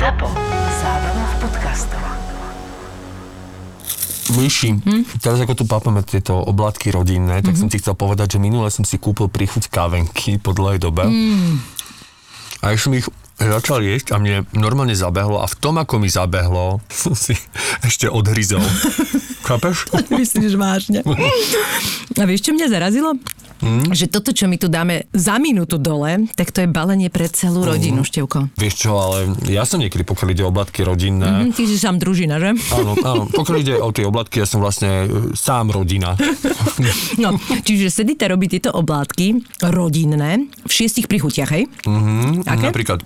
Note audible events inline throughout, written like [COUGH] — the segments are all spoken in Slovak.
ZAPO. Zábrná v podcastov. Myši, hm? teraz ako tu papame tieto oblátky rodinné, tak mm-hmm. som ti chcel povedať, že minule som si kúpil príchuť kávenky po dlhej dobe. Mm. A už som ich začal jesť a mne normálne zabehlo a v tom, ako mi zabehlo, [LAUGHS] som si ešte odhryzol. [LAUGHS] Chápeš? Myslíš vážne. [LAUGHS] A vieš, čo mňa zarazilo? Hmm? Že toto, čo my tu dáme za minútu dole, tak to je balenie pre celú rodinu, hmm. Števko. Vieš čo, ale ja som niekedy, pokiaľ ide o oblatky rodinné... Mm-hmm, ty si sám družina, že? Áno, áno. Pokiaľ ide o tie oblatky, ja som vlastne e, sám rodina. no, čiže Sedita robí tieto oblátky rodinné v šiestich prichutiach, hej? Mm-hmm, Aké? Napríklad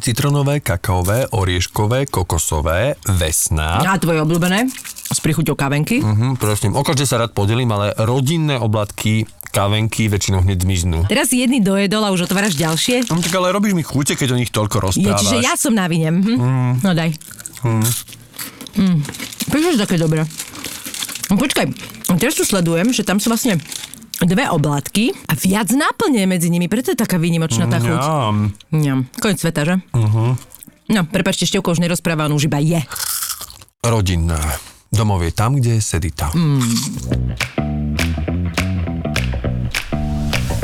citronové, kakaové, orieškové, kokosové, vesná. A tvoje obľúbené? S prichuťou kávenky? Uh-huh, presne. O každé sa rád podelím, ale rodinné oblatky kávenky väčšinou hneď zmiznú. Teraz jedný dojedol a už otváraš ďalšie? No, tak ale robíš mi chute, keď o nich toľko rozprávaš. Je, čiže ja som na vine. Hm? Mm. No daj. Mm. Mm. Prečo také dobré? No, počkaj, teraz tu sledujem, že tam sú vlastne dve oblátky a viac náplne medzi nimi, preto je taká výnimočná tá chuť. Ňam. Ňam. Koniec sveta, že? Uh-huh. No, prepačte, Števko už nerozpráva, on už iba je. Rodinná. Domov je tam, kde je sedita. Mm.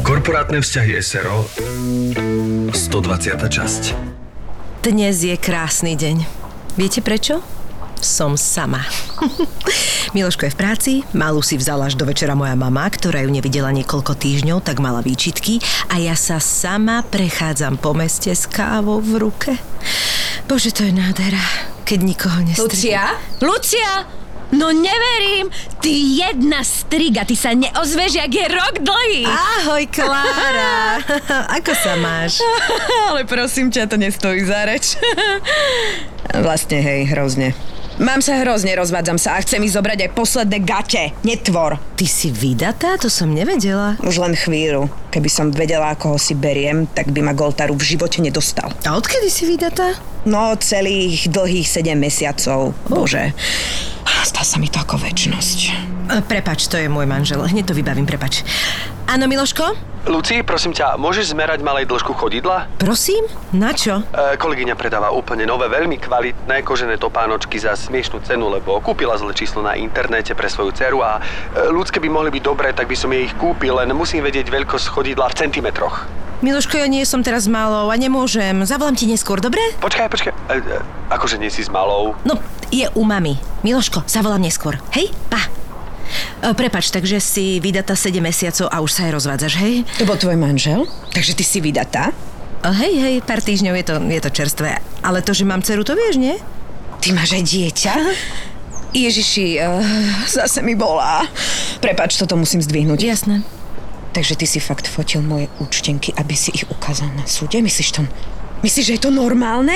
Korporátne vzťahy SRO 120. časť Dnes je krásny deň. Viete prečo? Som sama. [LAUGHS] Miloško je v práci, malú si vzala až do večera moja mama, ktorá ju nevidela niekoľko týždňov, tak mala výčitky a ja sa sama prechádzam po meste s kávou v ruke. Bože, to je nádhera, keď nikoho nestretne. Lucia? Lucia! No neverím, ty jedna striga, ty sa neozveš, jak je rok dlhý. Ahoj, Klára. [LAUGHS] Ako sa máš? Ale prosím ťa, to nestojí za reč. [LAUGHS] vlastne, hej, hrozne. Mám sa hrozne, rozvádzam sa a chcem ísť zobrať aj posledné gate. Netvor. Ty si vydatá? To som nevedela. Už len chvíľu. Keby som vedela, ako ho si beriem, tak by ma Goltaru v živote nedostal. A odkedy si vydatá? No, celých dlhých 7 mesiacov. Bože. Stá sa mi to ako väčnosť. E, prepač, to je môj manžel. Hneď to vybavím, prepač. Áno, Miloško? Luci, prosím ťa, môžeš zmerať malej dĺžku chodidla? Prosím? Na čo? E, kolegyňa predáva úplne nové, veľmi kvalitné kožené topánočky za smiešnú cenu, lebo kúpila zle číslo na internete pre svoju dceru a e, ľudské by mohli byť dobré, tak by som jej ich kúpil, len musím vedieť veľkosť chodidla v centimetroch. Miloško, ja nie som teraz malou a nemôžem. Zavolám ti neskôr, dobre? Počkaj, počkaj. E, e, akože nie si s malou? No, je u mami. Miloško, zavolám neskôr. Hej, pa. E, prepač, takže si vydatá 7 mesiacov a už sa aj rozvádzaš, hej? To bol tvoj manžel? Takže ty si vydatá? E, hej, hej, pár týždňov je to, je to čerstvé. Ale to, že mám dceru, to vieš, nie? Ty máš aj dieťa? Ježiši, uh, zase mi bolá. Prepač, toto musím zdvihnúť. Jasné. Takže ty si fakt fotil moje účtenky, aby si ich ukázal na súde? Myslíš to? Myslíš, že je to normálne?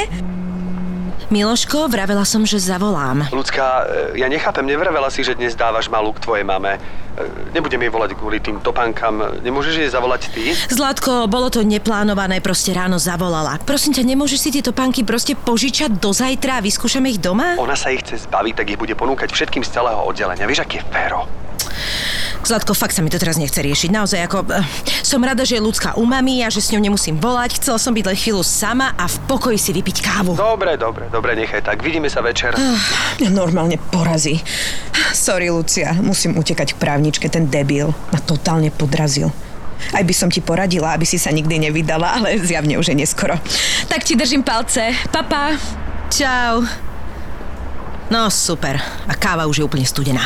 Miloško, vravela som, že zavolám. Ľudská, e, ja nechápem, nevravela si, že dnes dávaš malú k tvojej mame. E, nebudem jej volať kvôli tým topánkam. Nemôžeš jej zavolať ty? Zlatko, bolo to neplánované, proste ráno zavolala. Prosím ťa, nemôžeš si tieto pánky proste požičať do zajtra a vyskúšame ich doma? Ona sa ich chce zbaviť, tak ich bude ponúkať všetkým z celého oddelenia. Vieš, aký je féro? Zlatko, fakt sa mi to teraz nechce riešiť. Naozaj, ako... Uh, som rada, že je ľudská u mami a že s ňou nemusím volať. Chcela som byť len chvíľu sama a v pokoji si vypiť kávu. Dobre, dobre, dobre, nechaj tak. Vidíme sa večer. Uh, mňa normálne porazí. Sorry, Lucia, musím utekať k právničke. Ten debil ma totálne podrazil. Aj by som ti poradila, aby si sa nikdy nevydala, ale zjavne už je neskoro. Tak ti držím palce. Papa. Čau. No super. A káva už je úplne studená.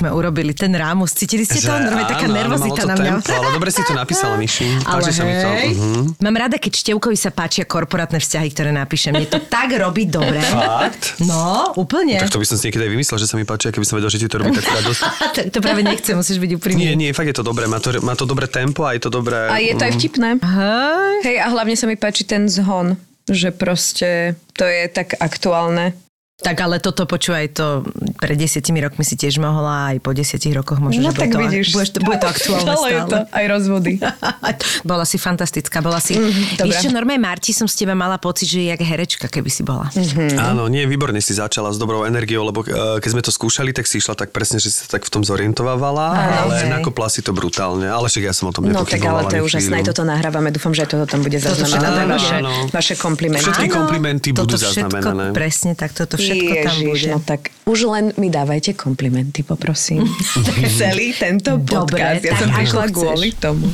Sme urobili ten rámus. Cítili ste to? Normálne taká nervozita na mňa. Tempo, ale dobre si to napísala, [LAUGHS] Myši. Ale sa mi to. Uh-huh. Mám rada, keď Števkovi sa páčia korporátne vzťahy, ktoré napíšem. Mne to [LAUGHS] tak robí dobre. Fakt? No, úplne. Tak to by som si niekedy aj vymyslel, že sa mi páči, keby som vedel, že ti to robí tak radosť. [LAUGHS] to práve nechcem, musíš byť úprimný. Nie, nie, fakt je to dobré. Má to, má to dobré tempo a je to dobré. A je to aj vtipné. Hej. Hej, a hlavne sa mi páči ten zhon, že proste to je tak aktuálne. Tak ale toto počúvaj, to pred desiatimi rokmi si tiež mohla, aj po desiatich rokoch možno, No že tak bude, vidíš. to, bude, to, bude to aktuálne Stále je to, aj rozvody. [LAUGHS] bola si fantastická, bola si... Mhm, dobre. Víš čo, normálne Marti som z teba mala pocit, že jak herečka, keby si bola. Mhm. Áno, nie, výborne si začala s dobrou energiou, lebo e, keď sme to skúšali, tak si išla tak presne, že si sa tak v tom zorientovala, Áno, ale hej. nakopla si to brutálne. Ale však ja som o tom No tak ale to je úžasné, aj toto nahrávame, dúfam, že aj toto tam bude zaznamenané, vaše, vaše komplimenty. Všetky komplimenty budú zaznamenané. Presne tak, toto všetko tam Ježiš, bude. no tak už len mi dávajte komplimenty, poprosím. [LAUGHS] Celý tento Dobre, podcast, ja tak som prišla kvôli tomu.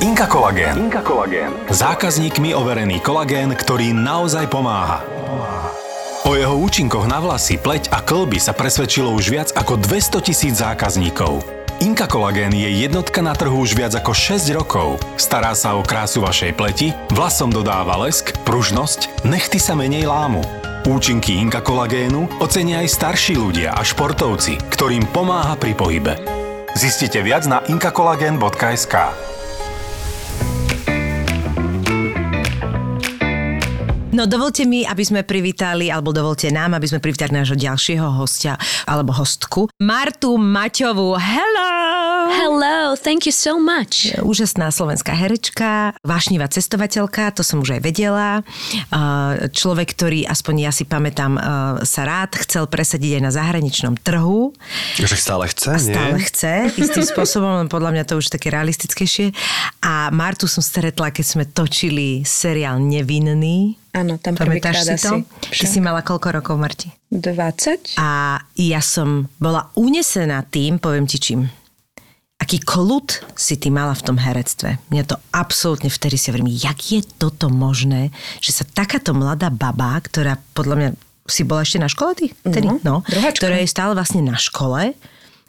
Inka Kolagén. Inka Kolagén. Zákazníkmi overený kolagén, ktorý naozaj pomáha. O jeho účinkoch na vlasy, pleť a klby sa presvedčilo už viac ako 200 tisíc zákazníkov. Inka Kolagén je jednotka na trhu už viac ako 6 rokov. Stará sa o krásu vašej pleti, vlasom dodáva lesk, pružnosť, nechty sa menej lámu. Účinky Inka Kolagénu ocenia aj starší ľudia a športovci, ktorým pomáha pri pohybe. Zistite viac na inkakolagén.sk. No dovolte mi, aby sme privítali, alebo dovolte nám, aby sme privítali nášho ďalšieho hostia, alebo hostku, Martu Maťovú. Hello! Hello, thank you so much. Úžasná slovenská herečka, vášnivá cestovateľka, to som už aj vedela. Človek, ktorý, aspoň ja si pamätám, sa rád chcel presadiť aj na zahraničnom trhu. Že stále chce, A stále nie? chce, istým spôsobom, len podľa mňa to už také realistickejšie. A Martu som stretla, keď sme točili seriál Nevinný. Áno, tam Pamätáš si to? asi. Ty si mala koľko rokov, Marti? 20? A ja som bola unesená tým, poviem ti čím, aký kľud si ty mala v tom herectve. Mňa to absolútne vtedy si hovorím, jak je toto možné, že sa takáto mladá baba, ktorá podľa mňa si bola ešte na škole ty? Vtedy? No, druháčka. ktorá je stále vlastne na škole,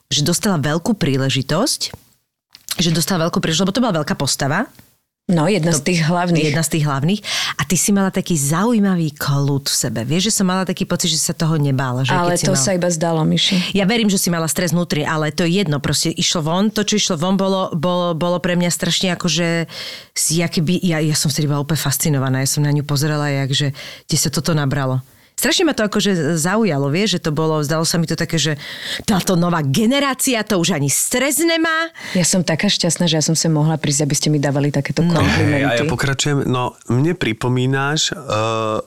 že dostala veľkú príležitosť, že dostala veľkú príležitosť, lebo to bola veľká postava, No, jedna z tých hlavných. Jedna z tých hlavných. A ty si mala taký zaujímavý kľud v sebe. Vieš, že som mala taký pocit, že sa toho nebála. Že Ale to mala... sa iba zdalo, Myši. Ja verím, že si mala stres vnútri, ale to je jedno, proste išlo von, to, čo išlo von, bolo, bolo, bolo pre mňa strašne ako, že si, keby, ja, ja som vtedy bola úplne fascinovaná, ja som na ňu pozerala, jak, že kde sa toto nabralo. Strašne ma to akože zaujalo, vieš, že to bolo, zdalo sa mi to také, že táto nová generácia to už ani stres nemá. Ja som taká šťastná, že ja som sa mohla prísť, aby ste mi dávali takéto No. komplimenty. Hej, a ja pokračujem. No, mne pripomínaš uh,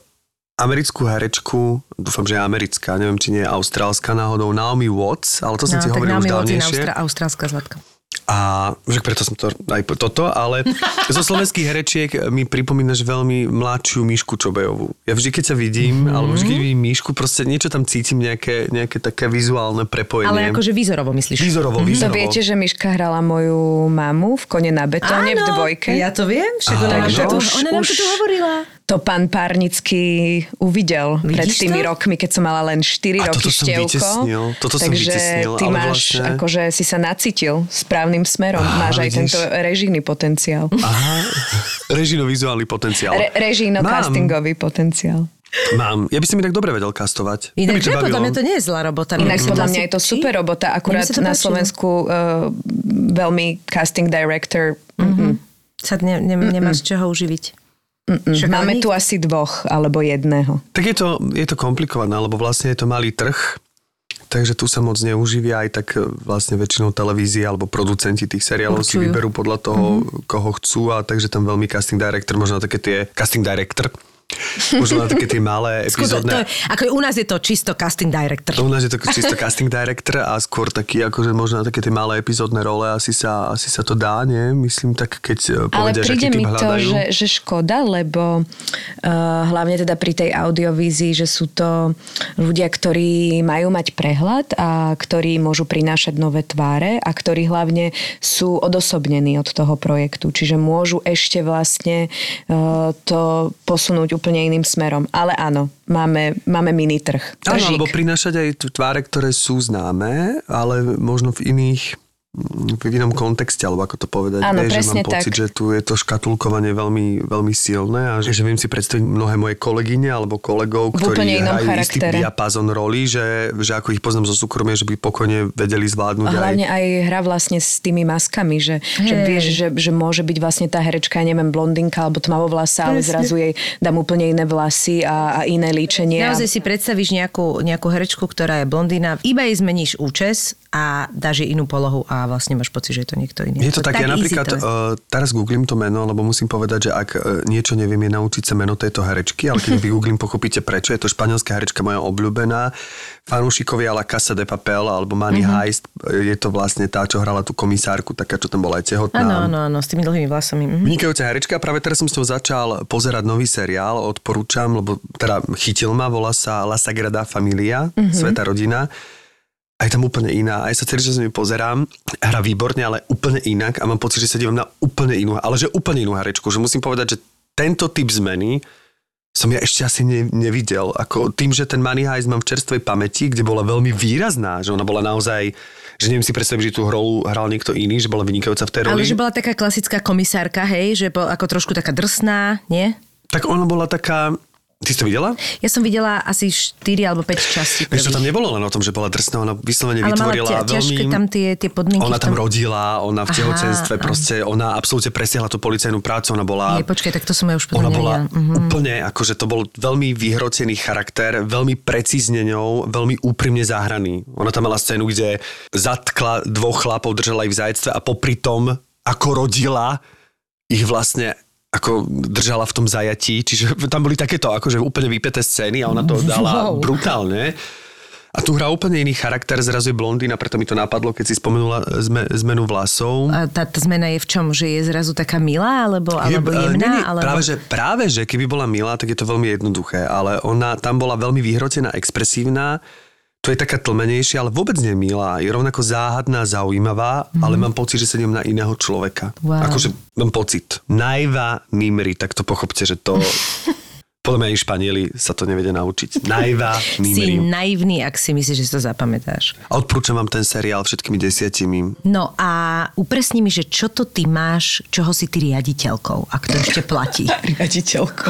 americkú herečku, dúfam, že je americká, neviem, či nie je austrálska náhodou, Naomi Watts, ale to som no, tak hovoril už Naomi Watts je dávnejšie. Austrálska zlatka. A že preto som to aj po- toto, ale [LAUGHS] zo slovenských herečiek mi pripomínaš veľmi mladšiu Míšku Čobejovú. Ja vždy, keď sa vidím, mm-hmm. alebo vždy, keď vidím Míšku, proste niečo tam cítim, nejaké, nejaké také vizuálne prepojenie. Ale akože výzorovo myslíš? Výzorovo, To výzorovo. viete, že Miška hrala moju mamu v Kone na betóne v dvojke? Ja to viem, ona, nám Takže to, už- ona nám to tu hovorila. To pán Párnický uvidel Vidíš pred tými to? rokmi, keď som mala len 4 A roky toto som števko. vytesnil, toto som Takže vytesnil, ty máš, vlastne- akože si sa nacítil správnym smerom. Á, máš aj vidíš. tento režijný potenciál. Aha, režino-vizuálny potenciál. Re, režijno-castingový potenciál. Mám. Ja by som inak dobre vedel kastovať. Inak, že to podľa mňa to nie je zlá robota. Inak podľa mňa je to super robota, akurát na. Slovensku uh, veľmi casting director. Mm-mm. Sa ne, ne, nemáš čoho uživiť. Mm, Však Máme tu asi dvoch alebo jedného. Tak je to, je to komplikované, lebo vlastne je to malý trh, takže tu sa moc neuživia, aj tak e, vlastne väčšinou televízie alebo producenti tých seriálov si Určujú. vyberú podľa toho, mm-hmm. koho chcú a takže tam veľmi casting director, možno také tie casting director, možno na také tie malé [LAUGHS] Skuto, to, epizódne. ako u nás je to čisto casting director. U nás je to čisto casting director a skôr taký, akože možno na také tie malé epizódne role asi sa, asi sa to dá, nie? Myslím tak, keď e, Ale povedia, že príde mi typ to, že, že škoda, lebo uh, hlavne teda pri tej audiovízii, že sú to ľudia, ktorí majú mať prehľad a ktorí môžu prinášať nové tváre a ktorí hlavne sú odosobnení od toho projektu. Čiže môžu ešte vlastne uh, to posunúť úplne iným smerom. Ale áno, máme, máme mini trh. Áno, alebo prinášať aj tváre, ktoré sú známe, ale možno v iných v inom kontexte, alebo ako to povedať. Áno, vieš, že presne mám pocit, tak. že tu je to škatulkovanie veľmi, veľmi silné a že, že viem si predstaviť mnohé moje kolegyne alebo kolegov, V ktorí hrajú istý diapazon roli, že, že ako ich poznám zo súkromia, že by pokojne vedeli zvládnuť A hlavne aj... aj hra vlastne s tými maskami, že, že Hej. vieš, že, že môže byť vlastne tá herečka, ja neviem, blondinka alebo tmavovlasa, ale zrazu jej dám úplne iné vlasy a, a iné líčenie. Naozaj a... si predstavíš nejakú, nejakú herečku, ktorá je blondína, iba jej zmeníš účes a dáš jej inú polohu a vlastne máš pocit, že je to niekto iný. Je to tak, ja easy napríklad to uh, teraz googlím to meno, lebo musím povedať, že ak uh, niečo neviem, je naučiť sa meno tejto herečky, ale keď [LAUGHS] vygooglím, pochopíte prečo. Je to španielská herečka moja obľúbená. Fanúšikovia La Casa de Papel alebo Money Mhm. mm-hmm. Heist. Je to vlastne tá, čo hrala tú komisárku, taká, čo tam bola aj tehotná. Áno, áno, áno, s tými dlhými vlasami. Mhm. Vynikajúca herečka, práve teraz som s ňou začal pozerať nový seriál, odporúčam, lebo teda chytil ma, volá sa La Sagrada Familia, mm-hmm. Sveta rodina. A je tam úplne iná. A ja sa celý čas mi pozerám, hra výborne, ale úplne inak a mám pocit, že sa dívam na úplne inú, ale že úplne inú herečku. Že musím povedať, že tento typ zmeny som ja ešte asi ne, nevidel. Ako tým, že ten Money Heist mám v čerstvej pamäti, kde bola veľmi výrazná, že ona bola naozaj, že neviem si predstaviť, že tú rolu hral niekto iný, že bola vynikajúca v tej roli. Ale že bola taká klasická komisárka, hej, že bol ako trošku taká drsná, nie? Tak ona bola taká... Ty si to videla? Ja som videla asi 4 alebo 5 častí. Vieš, to tam nebolo len o tom, že bola drsná, ona vyslovene Ale mala vytvorila ťa- veľmi... tam tie, tie podmienky. Ona tam tom... rodila, ona v Aha, tehotenstve, áno. proste ona absolútne presiahla tú policajnú prácu, ona bola... Nie, počkaj, tak to som ja už Ona bola. Mhm. úplne, akože to bol veľmi vyhrotený charakter, veľmi precízne ňou, veľmi úprimne zahraný. Ona tam mala scénu, kde zatkla dvoch chlapov, držala ich v zajectve a popri tom, ako rodila, ich vlastne ako držala v tom zajatí, čiže tam boli takéto akože úplne vypeté scény a ona to [LAUGHS] dala Wow. brutálne. A tu hrá úplne iný charakter, zrazu je blondína, preto mi to napadlo, keď si spomenula zme, zmenu vlasov. A tá, tá zmena je v čom? Že je zrazu taká milá, alebo, Je, eh, jemná? nie, nie, alebo... práve, že, práve, že keby bola milá, tak je to veľmi jednoduché, ale ona tam bola veľmi vyhrotená, expresívna, to je taká tlmenejšia, ale vôbec nie je milá. Je rovnako záhadná, zaujímavá, mm. ale mám pocit, že sedím na iného človeka. Wow. Akože mám pocit. Najva Mimri, tak to pochopte, že to... [LAUGHS] podľa mňa aj Španieli sa to nevedia naučiť. Najva Si naivný, ak si myslíš, že si to zapamätáš. A odporúčam vám ten seriál všetkými desiatimi. No a upresni mi, že čo to ty máš, čoho si ty riaditeľkou, ak to ešte platí. [LAUGHS] riaditeľko.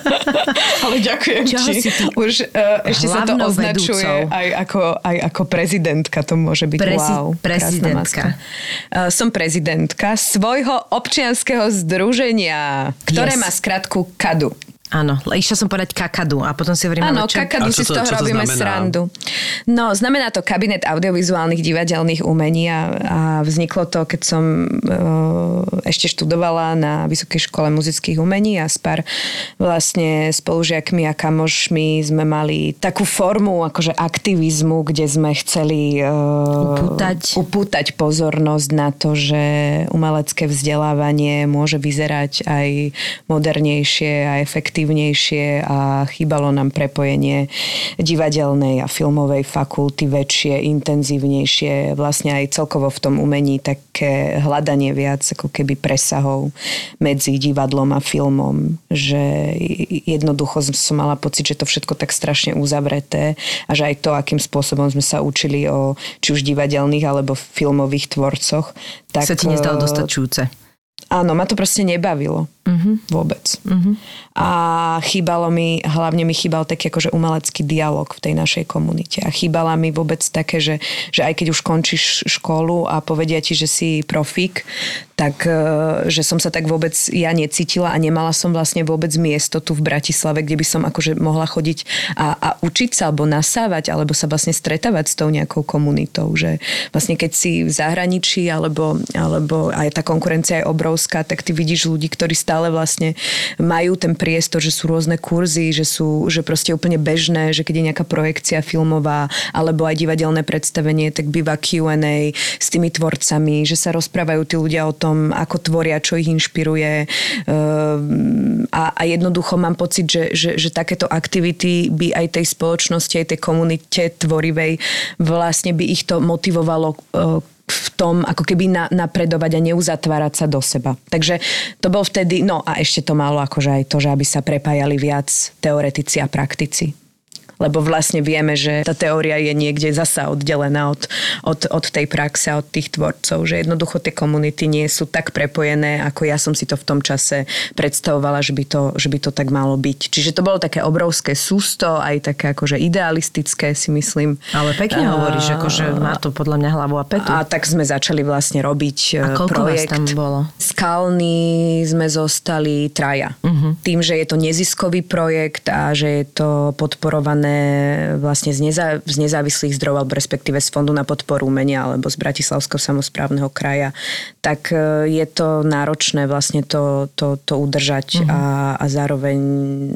[LAUGHS] Ale ďakujem Čoho ti. si ty Už uh, ešte sa to označuje aj ako, aj ako prezidentka. To môže byť Prezi- wow. prezidentka. Uh, som prezidentka svojho občianskeho združenia, ktoré Yes. má skratku KADU. Áno, išla som povedať kakadu a potom si hovorím, Áno, kakadu si z to- toho čo to robíme znamená? srandu. No, znamená to kabinet audiovizuálnych divadelných umení a, a vzniklo to, keď som e, ešte študovala na Vysokej škole muzických umení a s pár vlastne spolužiakmi a kamošmi sme mali takú formu akože aktivizmu, kde sme chceli e, Upútať. upútať pozornosť na to, že umelecké vzdelávanie môže vyzerať aj modernejšie a efektívnejšie a chýbalo nám prepojenie divadelnej a filmovej fakulty väčšie, intenzívnejšie, vlastne aj celkovo v tom umení také hľadanie viac ako keby presahov medzi divadlom a filmom, že jednoducho som mala pocit, že to všetko tak strašne uzavreté a že aj to, akým spôsobom sme sa učili o či už divadelných alebo filmových tvorcoch, tak... sa ti nezdalo eh, dostačujúce. Áno, ma to proste nebavilo. Uh-huh. Vôbec. Uh-huh. A chýbalo mi, hlavne mi chýbal taký akože umelecký dialog v tej našej komunite. A chýbala mi vôbec také, že, že aj keď už končíš školu a povedia ti, že si profík, tak eh, že som sa tak vôbec ja necítila a nemala som vlastne vôbec miesto tu v Bratislave, kde by som akože mohla chodiť a, a učiť sa alebo nasávať, alebo sa vlastne stretávať s tou nejakou komunitou. Že vlastne keď si v zahraničí alebo, alebo aj tá konkurencia je obrovská, tak ty vidíš ľudí, ktorí stále vlastne majú ten priestor, že sú rôzne kurzy, že sú že proste úplne bežné, že keď je nejaká projekcia filmová alebo aj divadelné predstavenie, tak býva Q&A s tými tvorcami, že sa rozprávajú tí ľudia o tom, ako tvoria, čo ich inšpiruje Ehm, a, a jednoducho mám pocit, že, že, že takéto aktivity by aj tej spoločnosti, aj tej komunite tvorivej vlastne by ich to motivovalo eh, v tom, ako keby na, napredovať a neuzatvárať sa do seba. Takže to bol vtedy, no a ešte to malo akože aj to, že aby sa prepájali viac teoretici a praktici. Lebo vlastne vieme, že tá teória je niekde zasa oddelená od, od, od tej praxe od tých tvorcov, že jednoducho tie komunity nie sú tak prepojené, ako ja som si to v tom čase predstavovala, že by to, že by to tak malo byť. Čiže to bolo také obrovské sústo, aj také akože idealistické si myslím. Ale pekne A- hovoríš, akože má to podľa mňa hlavu a petu. A tak sme začali vlastne robiť A e, koľko vás projekt. tam bolo? Skalní sme zostali traja. Uh-huh. Tým, že je to neziskový projekt a že je to podporované vlastne z, neza, z nezávislých zdrojov, alebo respektíve z Fondu na podporu umenia alebo z Bratislavského samozprávneho kraja, tak e, je to náročné vlastne to, to, to udržať uh-huh. a, a zároveň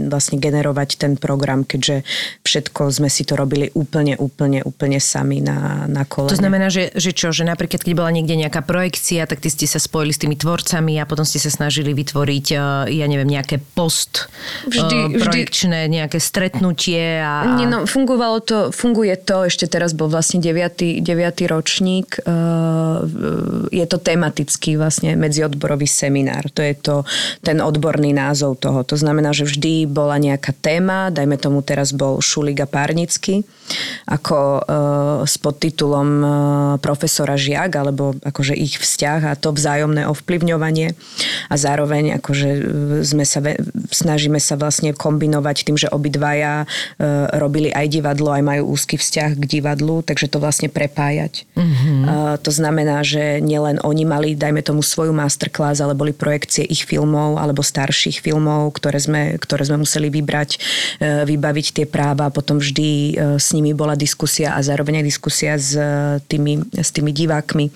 vlastne generovať ten program, keďže všetko sme si to robili úplne, úplne, úplne sami na, na kolene. To znamená, že, že čo, že napríklad keď bola niekde nejaká projekcia, tak ty ste sa spojili s tými tvorcami a potom ste sa snažili vytvoriť, eh, ja neviem, nejaké post Vždy- vždy- projekčné, nejaké stretnutie a... Nie, no, fungovalo to, funguje to, ešte teraz bol vlastne 9. 9. ročník, uh, je to tematický vlastne medziodborový seminár, to je to, ten odborný názov toho. To znamená, že vždy bola nejaká téma, dajme tomu teraz bol Šuliga Párnický, ako uh, s podtitulom uh, profesora žiak, alebo akože ich vzťah a to vzájomné ovplyvňovanie a zároveň akože sme sa, snažíme sa vlastne kombinovať tým, že obidvaja robili aj divadlo, aj majú úzky vzťah k divadlu, takže to vlastne prepájať. Mm-hmm. Uh, to znamená, že nielen oni mali, dajme tomu, svoju masterclass, ale boli projekcie ich filmov alebo starších filmov, ktoré sme, ktoré sme museli vybrať, uh, vybaviť tie práva a potom vždy uh, s nimi bola diskusia a zároveň aj diskusia s uh, tými, s tými divákmi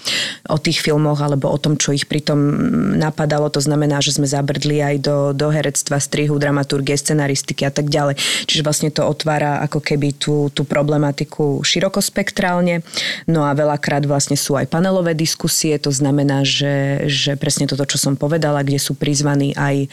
o tých filmoch alebo o tom, čo ich pritom napadalo. To znamená, že sme zabrdli aj do, do herectva, strihu, dramaturgie, scenaristiky a tak ďalej. Čiže vlastne to otvára ako keby tú, tú problematiku širokospektrálne. No a veľakrát vlastne sú aj panelové diskusie, to znamená, že, že presne toto, čo som povedala, kde sú prizvaní aj e,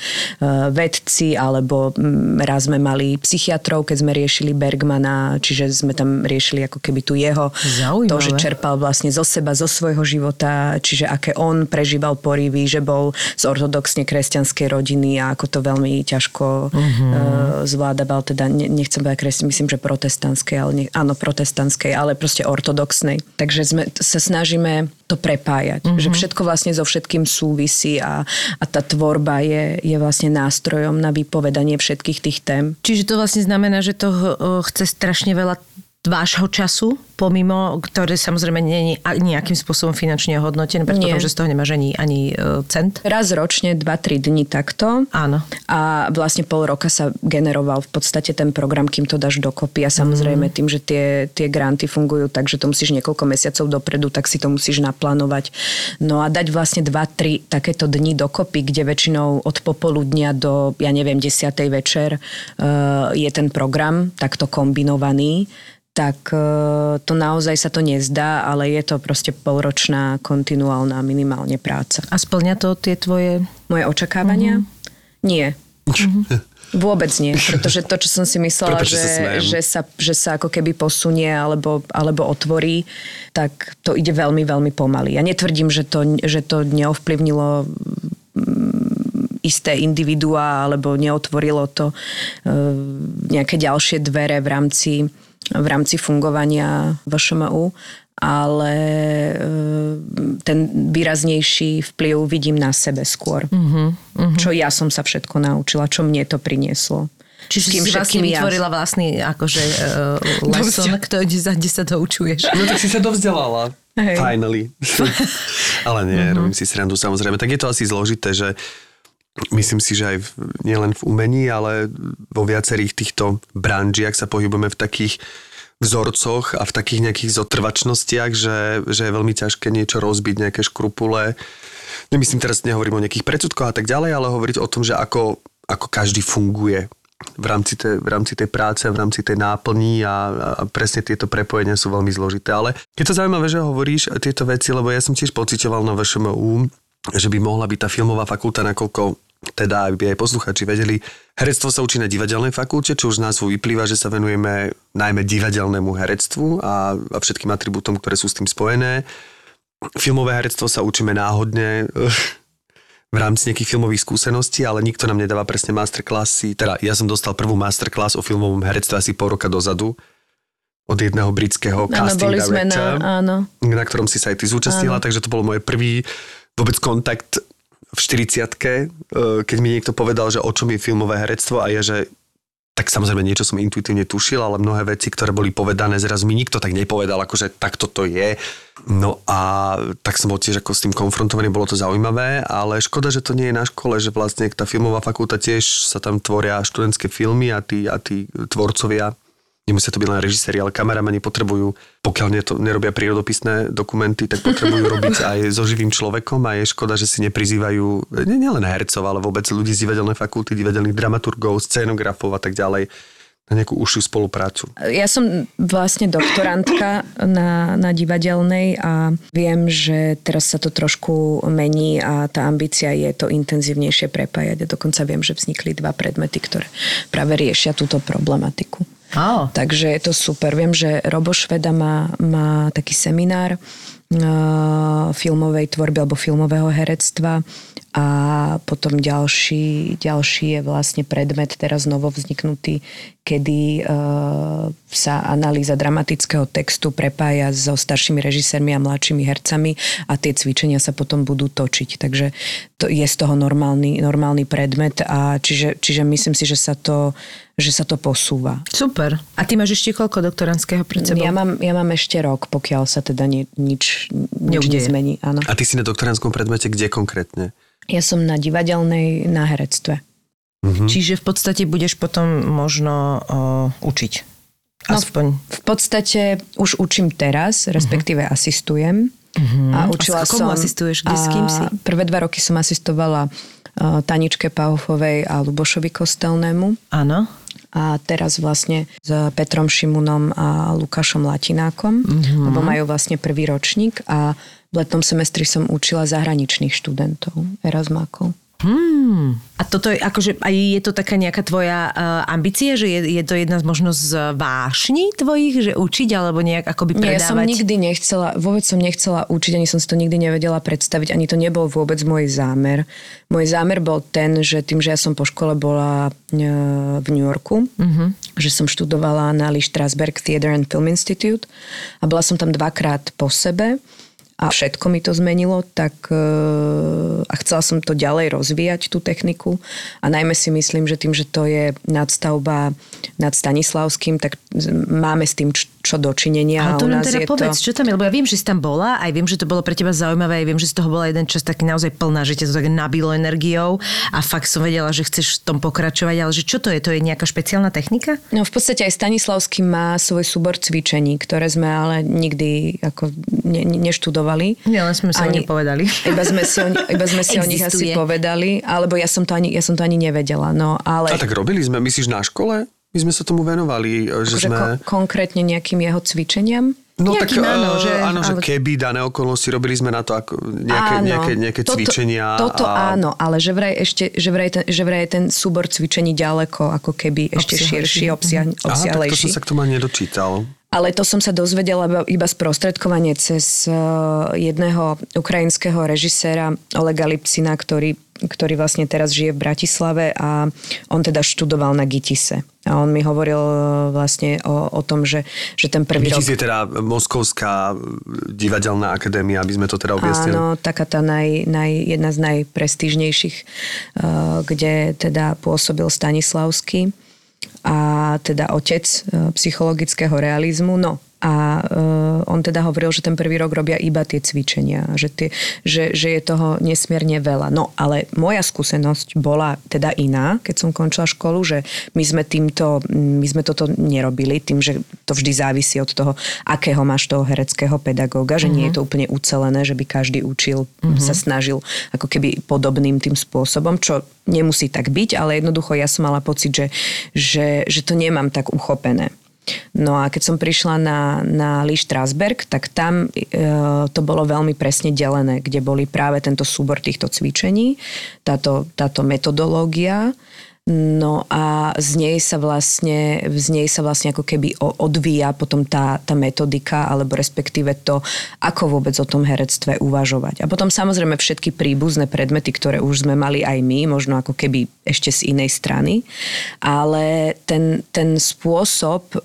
vedci, alebo mm, raz sme mali psychiatrov, keď sme riešili Bergmana, čiže sme tam riešili ako keby tu jeho, Zaujímavé. to, že čerpal vlastne zo seba, zo svojho života, čiže aké on prežíval porivy, že bol z ortodoxne kresťanskej rodiny a ako to veľmi ťažko uh-huh. uh, teda ne, nechcem povedať kresťan, myslím, že protestantskej, ale ne, áno, protestantskej, ale proste ortodoxnej. Takže sme sa snažíme to prepájať, uh-huh. že všetko vlastne so všetkým súvisí a, a tá tvorba je, je vlastne nástrojom na vypovedanie všetkých tých tém. Čiže to vlastne znamená, že to chce strašne veľa vášho času, pomimo, ktoré samozrejme nie je nejakým spôsobom finančne hodnotené, predpokladám, Nie. že z toho nemáš ani, ani eh, cent. Raz ročne, 2-3 dní takto. Áno. A vlastne pol roka sa generoval v podstate ten program, kým to dáš dokopy. A samozrejme tým, že tie, tie granty fungujú tak, že to musíš niekoľko mesiacov dopredu, tak si to musíš naplánovať. No a dať vlastne 2-3 takéto dni dokopy, kde väčšinou od popoludnia do, ja neviem, 10. večer uh, je ten program takto kombinovaný tak uh, to naozaj sa to nezdá, ale je to proste polročná kontinuálna minimálne práca. A splňa to tie tvoje... Moje očakávania? Nie. [LAUGHS] Vôbec nie, pretože to, čo som si myslela, Prepáč, že sa že, sa, že sa ako keby posunie alebo, alebo otvorí, tak to ide veľmi, veľmi pomaly. Ja netvrdím, že to, že to neovplyvnilo mm, isté individuá alebo neotvorilo to e, nejaké ďalšie dvere v rámci, v rámci fungovania VŠMU, ale e, ten výraznejší vplyv vidím na sebe skôr. Uh-huh, Čo ja som sa všetko naučila, čo mne to prinieslo. Čiže kým si vlastne všetkým ja- vytvorila vlastný akože [LAUGHS] uh, lesson, kto, kde, sa, kde sa to učuješ. No tak si sa dovzdelala. Hej. Finally. [LAUGHS] Ale nie, robím si srandu samozrejme. Tak je to asi zložité, že myslím si, že aj v, nielen v umení, ale vo viacerých týchto branžiach sa pohybujeme v takých vzorcoch a v takých nejakých zotrvačnostiach, že, že je veľmi ťažké niečo rozbiť, nejaké škrupule. Nemyslím teraz, nehovorím o nejakých predsudkoch a tak ďalej, ale hovoriť o tom, že ako, ako každý funguje v rámci, tej, v rámci tej práce, v rámci tej náplní a, a presne tieto prepojenia sú veľmi zložité. Ale je to zaujímavé, že hovoríš tieto veci, lebo ja som tiež pocitoval na VŠMU, že by mohla byť tá filmová fakulta, nakoľko teda aby aj posluchači vedeli, herectvo sa učí na divadelnej fakulte, čo už z názvu vyplýva, že sa venujeme najmä divadelnému herectvu a, a všetkým atribútom, ktoré sú s tým spojené. Filmové herectvo sa učíme náhodne v rámci nejakých filmových skúseností, ale nikto nám nedáva presne masterclassy. Teda ja som dostal prvú masterclass o filmovom herectve asi pol roka dozadu od jedného britského Áno, casting boli sme na, áno. na ktorom si sa aj ty zúčastnila, takže to bol môj prvý vôbec kontakt v 40 keď mi niekto povedal, že o čom je filmové herectvo a je, že tak samozrejme niečo som intuitívne tušil, ale mnohé veci, ktoré boli povedané, zrazu mi nikto tak nepovedal, akože takto to je. No a tak som bol tiež ako s tým konfrontovaný, bolo to zaujímavé, ale škoda, že to nie je na škole, že vlastne tá filmová fakulta tiež sa tam tvoria študentské filmy a tí, a tí tvorcovia nemusia to byť len režiséri, ale kameramani potrebujú, pokiaľ nie to, nerobia prírodopisné dokumenty, tak potrebujú robiť aj so živým človekom a je škoda, že si neprizývajú nie, nielen hercov, ale vôbec ľudí z divadelnej fakulty, divadelných dramaturgov, scénografov a tak ďalej na nejakú užšiu spoluprácu. Ja som vlastne doktorantka na, na divadelnej a viem, že teraz sa to trošku mení a tá ambícia je to intenzívnejšie prepájať. A dokonca viem, že vznikli dva predmety, ktoré práve riešia túto problematiku. Oh. Takže je to super. Viem, že Robo Šveda má, má taký seminár uh, filmovej tvorby alebo filmového herectva a potom ďalší, ďalší je vlastne predmet teraz novo vzniknutý, kedy uh, sa analýza dramatického textu prepája so staršími režisérmi a mladšími hercami a tie cvičenia sa potom budú točiť. Takže to je z toho normálny, normálny predmet a čiže, čiže myslím si, že sa to že sa to posúva. Super. A ty máš ešte koľko doktorandského pred sebou? Ja mám, ja mám ešte rok, pokiaľ sa teda ni, nič, nič Neudeje. nezmení. Áno. A ty si na doktorandskom predmete kde konkrétne? Ja som na divadelnej na herectve. Čiže v podstate budeš potom možno o, učiť. No, Aspoň. V podstate už učím teraz, respektíve uh-huh. asistujem. Uh-huh. A učila A s komu som... asistuješ? Kde, s kým si? a Prvé dva roky som asistovala uh, Taničke Paufovej a Lubošovi Kostelnému. Áno. A teraz vlastne s Petrom Šimunom a Lukášom Latinákom, Mhm. mm-hmm. lebo majú vlastne prvý ročník a v letnom semestri som učila zahraničných študentov, Erasmákov. Hmm. A toto je, akože, aj je to taká nejaká tvoja uh, ambícia, že je, je to jedna z možno z vášní tvojich, že učiť alebo nejak akoby Nie, predávať? ja som nikdy nechcela, vôbec som nechcela učiť, ani som si to nikdy nevedela predstaviť, ani to nebol vôbec môj zámer. Môj zámer bol ten, že tým, že ja som po škole bola e, v New Yorku, mm-hmm. že som študovala na Lee Strasberg Theatre and Film Institute a bola som tam dvakrát po sebe a všetko mi to zmenilo, tak e, a chcela som to ďalej rozvíjať, tú techniku. A najmä si myslím, že tým, že to je nadstavba nad Stanislavským, tak máme s tým čo dočinenia. Ale a to nám teda povedz, to... čo tam je, lebo ja viem, že si tam bola, aj viem, že to bolo pre teba zaujímavé, aj viem, že z toho bola jeden čas taký naozaj plná, že ťa to tak nabilo energiou a fakt som vedela, že chceš v tom pokračovať, ale že čo to je? To je nejaká špeciálna technika? No v podstate aj Stanislavský má svoj súbor cvičení, ktoré sme ale nikdy ako ne, ne, neštudovali. Nie, len sme sa o nich povedali. Iba sme si o, iba sme si o nich asi povedali, alebo ja som to ani, ja som to ani nevedela. No, ale A tak robili sme, myslíš na škole? My sme sa tomu venovali, že akože sme... ko- konkrétne nejakým jeho cvičeniam. No Nejakým tak áno, áno, že- áno, že ale- keby dané okolnosti robili sme na to ako nejaké, Áno, nejaké, nejaké toto, cvičenia. Toto a... áno, ale že vraj, ešte, že, vraj ten, že vraj je ten súbor cvičení ďaleko, ako keby ešte Obsiahlejší. širší, obsia, Aha, tak to som sa k tomu ani nedočítal. Ale to som sa dozvedela iba- sprostredkovanie cez eh, jedného ukrajinského režiséra Olega Lipcina, ktorý, ktorý vlastne teraz žije v Bratislave a on teda študoval na Gitise. A on mi hovoril eh, vlastne o, o tom, že, že ten prvý rok... Vidíte je teda Moskovská divadelná akadémia, aby sme to teda objasnili. Áno, taká tá naj, naj, jedna z najprestížnejších, eh, kde teda pôsobil Stanislavský a teda otec eh, psychologického realizmu. No a uh, on teda hovoril, že ten prvý rok robia iba tie cvičenia, že, tie, že, že je toho nesmierne veľa. No ale moja skúsenosť bola teda iná, keď som končila školu, že my sme týmto, my sme toto nerobili, tým, že to vždy závisí od toho, akého máš toho hereckého pedagóga, že nie je to úplne ucelené, že by každý učil, sa snažil ako keby podobným tým spôsobom, čo nemusí tak byť, ale jednoducho ja som mala pocit, že, že, že to nemám tak uchopené. No a keď som prišla na, na Lee Strasberg, tak tam e, to bolo veľmi presne delené, kde boli práve tento súbor týchto cvičení, táto, táto metodológia. No a z nej sa vlastne, z nej sa vlastne ako keby odvíja potom tá, tá metodika, alebo respektíve to, ako vôbec o tom herectve uvažovať. A potom samozrejme všetky príbuzné predmety, ktoré už sme mali aj my, možno ako keby ešte z inej strany, ale ten, ten spôsob e,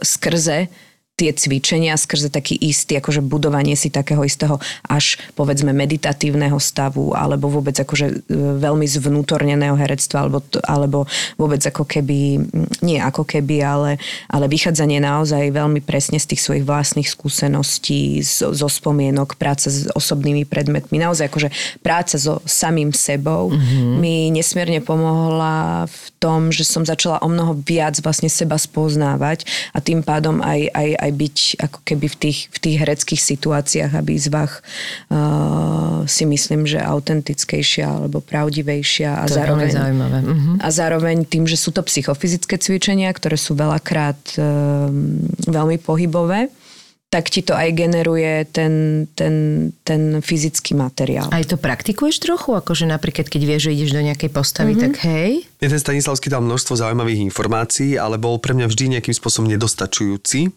skrze tie cvičenia skrze taký istý, akože budovanie si takého istého až povedzme meditatívneho stavu alebo vôbec akože e, veľmi zvnútorneného herectva alebo, alebo vôbec ako keby, mm, nie ako keby, ale, ale vychádzanie naozaj veľmi presne z tých svojich vlastných skúseností, zo, zo spomienok, práca s osobnými predmetmi, naozaj akože práca so samým sebou mm-hmm. mi nesmierne pomohla v tom, že som začala o mnoho viac vlastne seba spoznávať a tým pádom aj, aj, aj byť ako keby v tých, v tých hereckých situáciách a výzvach uh, si myslím, že autentickejšia alebo pravdivejšia a To zároveň, zaujímavé. Mhm. a zároveň tým, že sú to psychofyzické cvičenia, ktoré sú veľakrát um, veľmi pohybové, tak ti to aj generuje ten, ten, ten fyzický materiál. Aj to praktikuješ trochu? Akože napríklad, keď vieš, že ideš do nejakej postavy, mm-hmm. tak hej. Mne ten Stanislavský dal množstvo zaujímavých informácií, ale bol pre mňa vždy nejakým spôsobom nedostačujúci.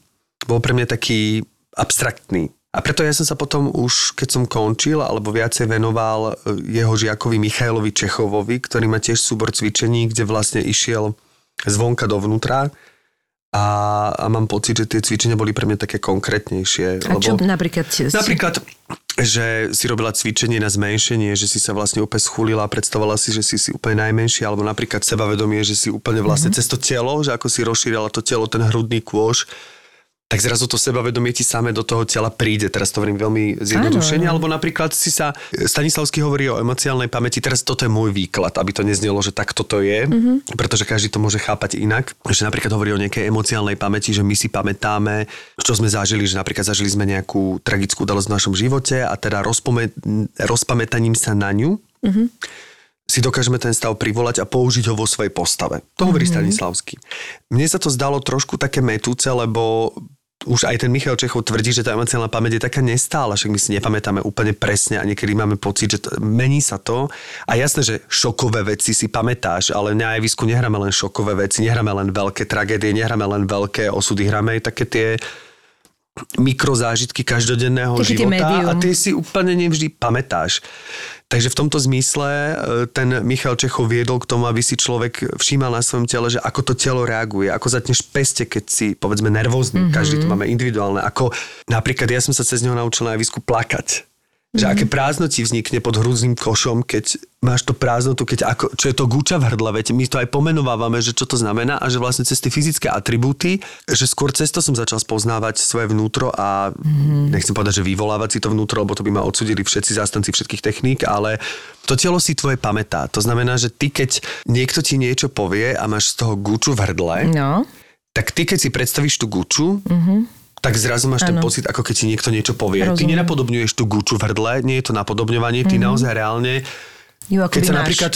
Bol pre mňa taký abstraktný. A preto ja som sa potom už, keď som končil, alebo viacej venoval e, jeho žiakovi Michailovi Čechovovi, ktorý má tiež súbor cvičení, kde vlastne išiel zvonka dovnútra. A, a mám pocit, že tie cvičenia boli pre mňa také konkrétnejšie. A čo napríklad... si- Napríklad, že si robila cvičenie na zmenšenie, že si sa vlastne úplne schulila a predstavovala si, že si si úplne najmenšia, alebo napríklad sebavedomie, že si úplne vlastne mm-hmm. cez to telo, že ako si rozšírila to telo, ten hrudný kôž, tak zrazu to sebavedomie ti samé do toho tela príde. Teraz to hovorím veľmi zjednodušene. Alebo napríklad si sa... Stanislavský hovorí o emocionálnej pamäti. Teraz toto je môj výklad, aby to neznelo, že tak toto je. Mm-hmm. Pretože každý to môže chápať inak. Že napríklad hovorí o nejakej emocionálnej pamäti, že my si pamätáme, čo sme zažili, že napríklad zažili sme nejakú tragickú udalosť v našom živote a teda rozpome- rozpamätaním sa na ňu mm-hmm si dokážeme ten stav privolať a použiť ho vo svojej postave. To hovorí mm-hmm. Stanislavský. Mne sa to zdalo trošku také metúce, lebo už aj ten Michal Čechov tvrdí, že tá emocionálna pamäť je taká nestála, však my si nepamätáme úplne presne a niekedy máme pocit, že to, mení sa to. A jasné, že šokové veci si pamätáš, ale na javisku nehráme len šokové veci, nehráme len veľké tragédie, nehráme len veľké osudy, hráme aj také tie mikrozážitky každodenného tie života médium. a tie si úplne nevždy pamätáš. Takže v tomto zmysle e, ten Michal Čechov viedol k tomu, aby si človek všímal na svojom tele, že ako to telo reaguje, ako zatneš peste, keď si povedzme nervózny, mm-hmm. každý to máme individuálne, ako napríklad ja som sa cez neho naučil na javisku plakať. Že Mhm. aké prázdno ti vznikne pod hrúzným košom, keď máš to prázdnotu, keď ako, čo je to guča v hrdle, veď my to aj pomenovávame, že čo to znamená a že vlastne cez tie fyzické atribúty, že skôr cez to som začal spoznávať svoje vnútro a Mhm. nechcem povedať, že vyvolávať si to vnútro, lebo to by ma odsudili všetci zástanci všetkých techník, ale to telo si tvoje pamätá. To znamená, že ty keď niekto ti niečo povie a máš z toho guču v hrdle, No. tak ty keď si predstavíš tú guču, mm-hmm. Tak zrazu máš ten Áno. pocit, ako keď ti niekto niečo povie. Ty Rozumiem. nenapodobňuješ tú guču v hrdle, nie je to napodobňovanie, ty mm-hmm. naozaj reálne, akoby keď sa máš. napríklad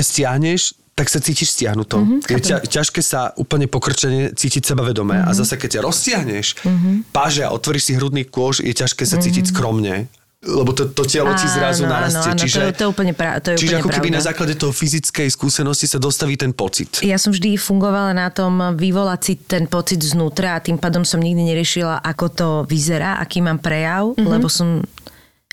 stiahneš, tak sa cítiš stiahnuto. Mm-hmm, je ťa, ťažké sa úplne pokrčene cítiť sebavedomé mm-hmm. a zase keď ťa roztiahneš, mm-hmm. páže a otvoríš si hrudný kôž, je ťažké sa cítiť skromne. Lebo to, to telo ti zrazu Áno, narastie. áno, áno, čiže, to, to je úplne, pra, to je čiže úplne ako keby pravda. na základe toho fyzickej skúsenosti sa dostaví ten pocit. Ja som vždy fungovala na tom vyvolať si ten pocit znútra a tým pádom som nikdy neriešila, ako to vyzerá, aký mám prejav, mm-hmm. lebo som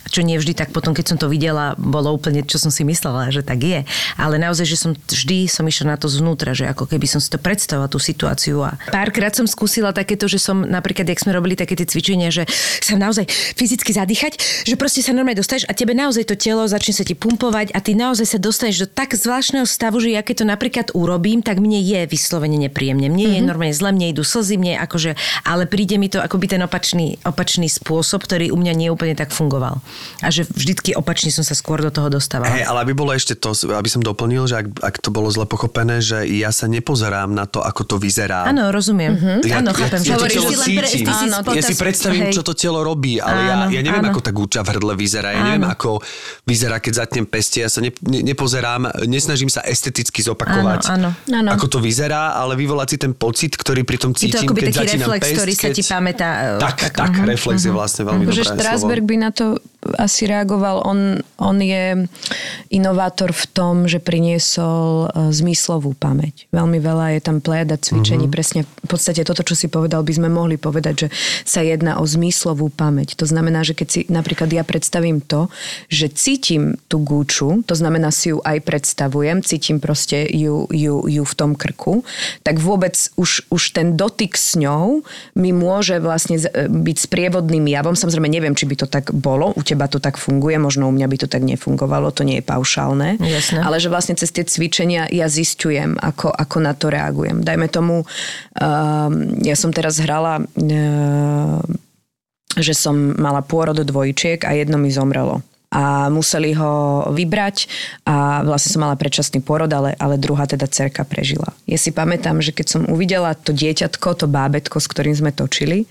čo nie vždy tak potom, keď som to videla, bolo úplne, čo som si myslela, že tak je. Ale naozaj, že som vždy som išla na to znútra, že ako keby som si to predstavila, tú situáciu. A párkrát som skúsila takéto, že som napríklad, jak sme robili také tie cvičenia, že sa naozaj fyzicky zadýchať, že proste sa normálne dostaneš a tebe naozaj to telo začne sa ti pumpovať a ty naozaj sa dostaneš do tak zvláštneho stavu, že ja keď to napríklad urobím, tak mne je vyslovene nepríjemne. Mne mm-hmm. je normálne zle, mne idú slzy, mne akože, ale príde mi to akoby ten opačný, opačný spôsob, ktorý u mňa nie úplne tak fungoval. A že vždycky opačne som sa skôr do toho dostávala. Hej, ale aby bolo ešte to, aby som doplnil, že ak, ak to bolo zle pochopené, že ja sa nepozerám na to, ako to vyzerá. Áno, rozumiem. Mm-hmm. Áno, chápem. Ja, ja to hovoríš telo si len pre- ty cítim. si Áno, spotas- ja si predstavím, hej. čo to telo robí, ale ja, Áno, ja neviem, áno. ako tá gúča v hrdle vyzerá. Ja neviem, Áno. ako vyzerá, keď zatnem peste. Ja sa ne, ne, nepozerám, nesnažím sa esteticky zopakovať, Áno, áno. ako to vyzerá, ale vyvolať si ten pocit, ktorý pri tom Je to cítim, akoby keď taký reflex, pest, ktorý sa keď... ti pamätá. e, Tak, tak, mhm, reflex je vlastne veľmi Akože dobré Strasberg by na to asi reagoval. On, on je inovátor v tom, že priniesol e, zmyslovú pamäť. Veľmi veľa je tam plejada cvičení. Mm-hmm. Presne v podstate toto, čo si povedal, by sme mohli povedať, že sa jedná o zmyslovú pamäť. To znamená, že keď si napríklad ja predstavím to, že cítim tú gúču, to znamená si ju aj predstavujem, cítim proste ju, ju, ju v tom krku, tak vôbec už, už ten dotyk s ňou mi môže vlastne z- byť sprievodným javom. Samozrejme neviem, či by to tak bolo, teba to tak funguje, možno u mňa by to tak nefungovalo, to nie je paušálne. Jasné. Ale že vlastne cez tie cvičenia ja zistujem, ako, ako na to reagujem. Dajme tomu, um, ja som teraz hrala, uh, že som mala pôrod dvojčiek a jedno mi zomrelo a museli ho vybrať a vlastne som mala predčasný porod, ale, ale druhá teda cerka prežila. Ja si pamätám, že keď som uvidela to dieťatko, to bábetko, s ktorým sme točili,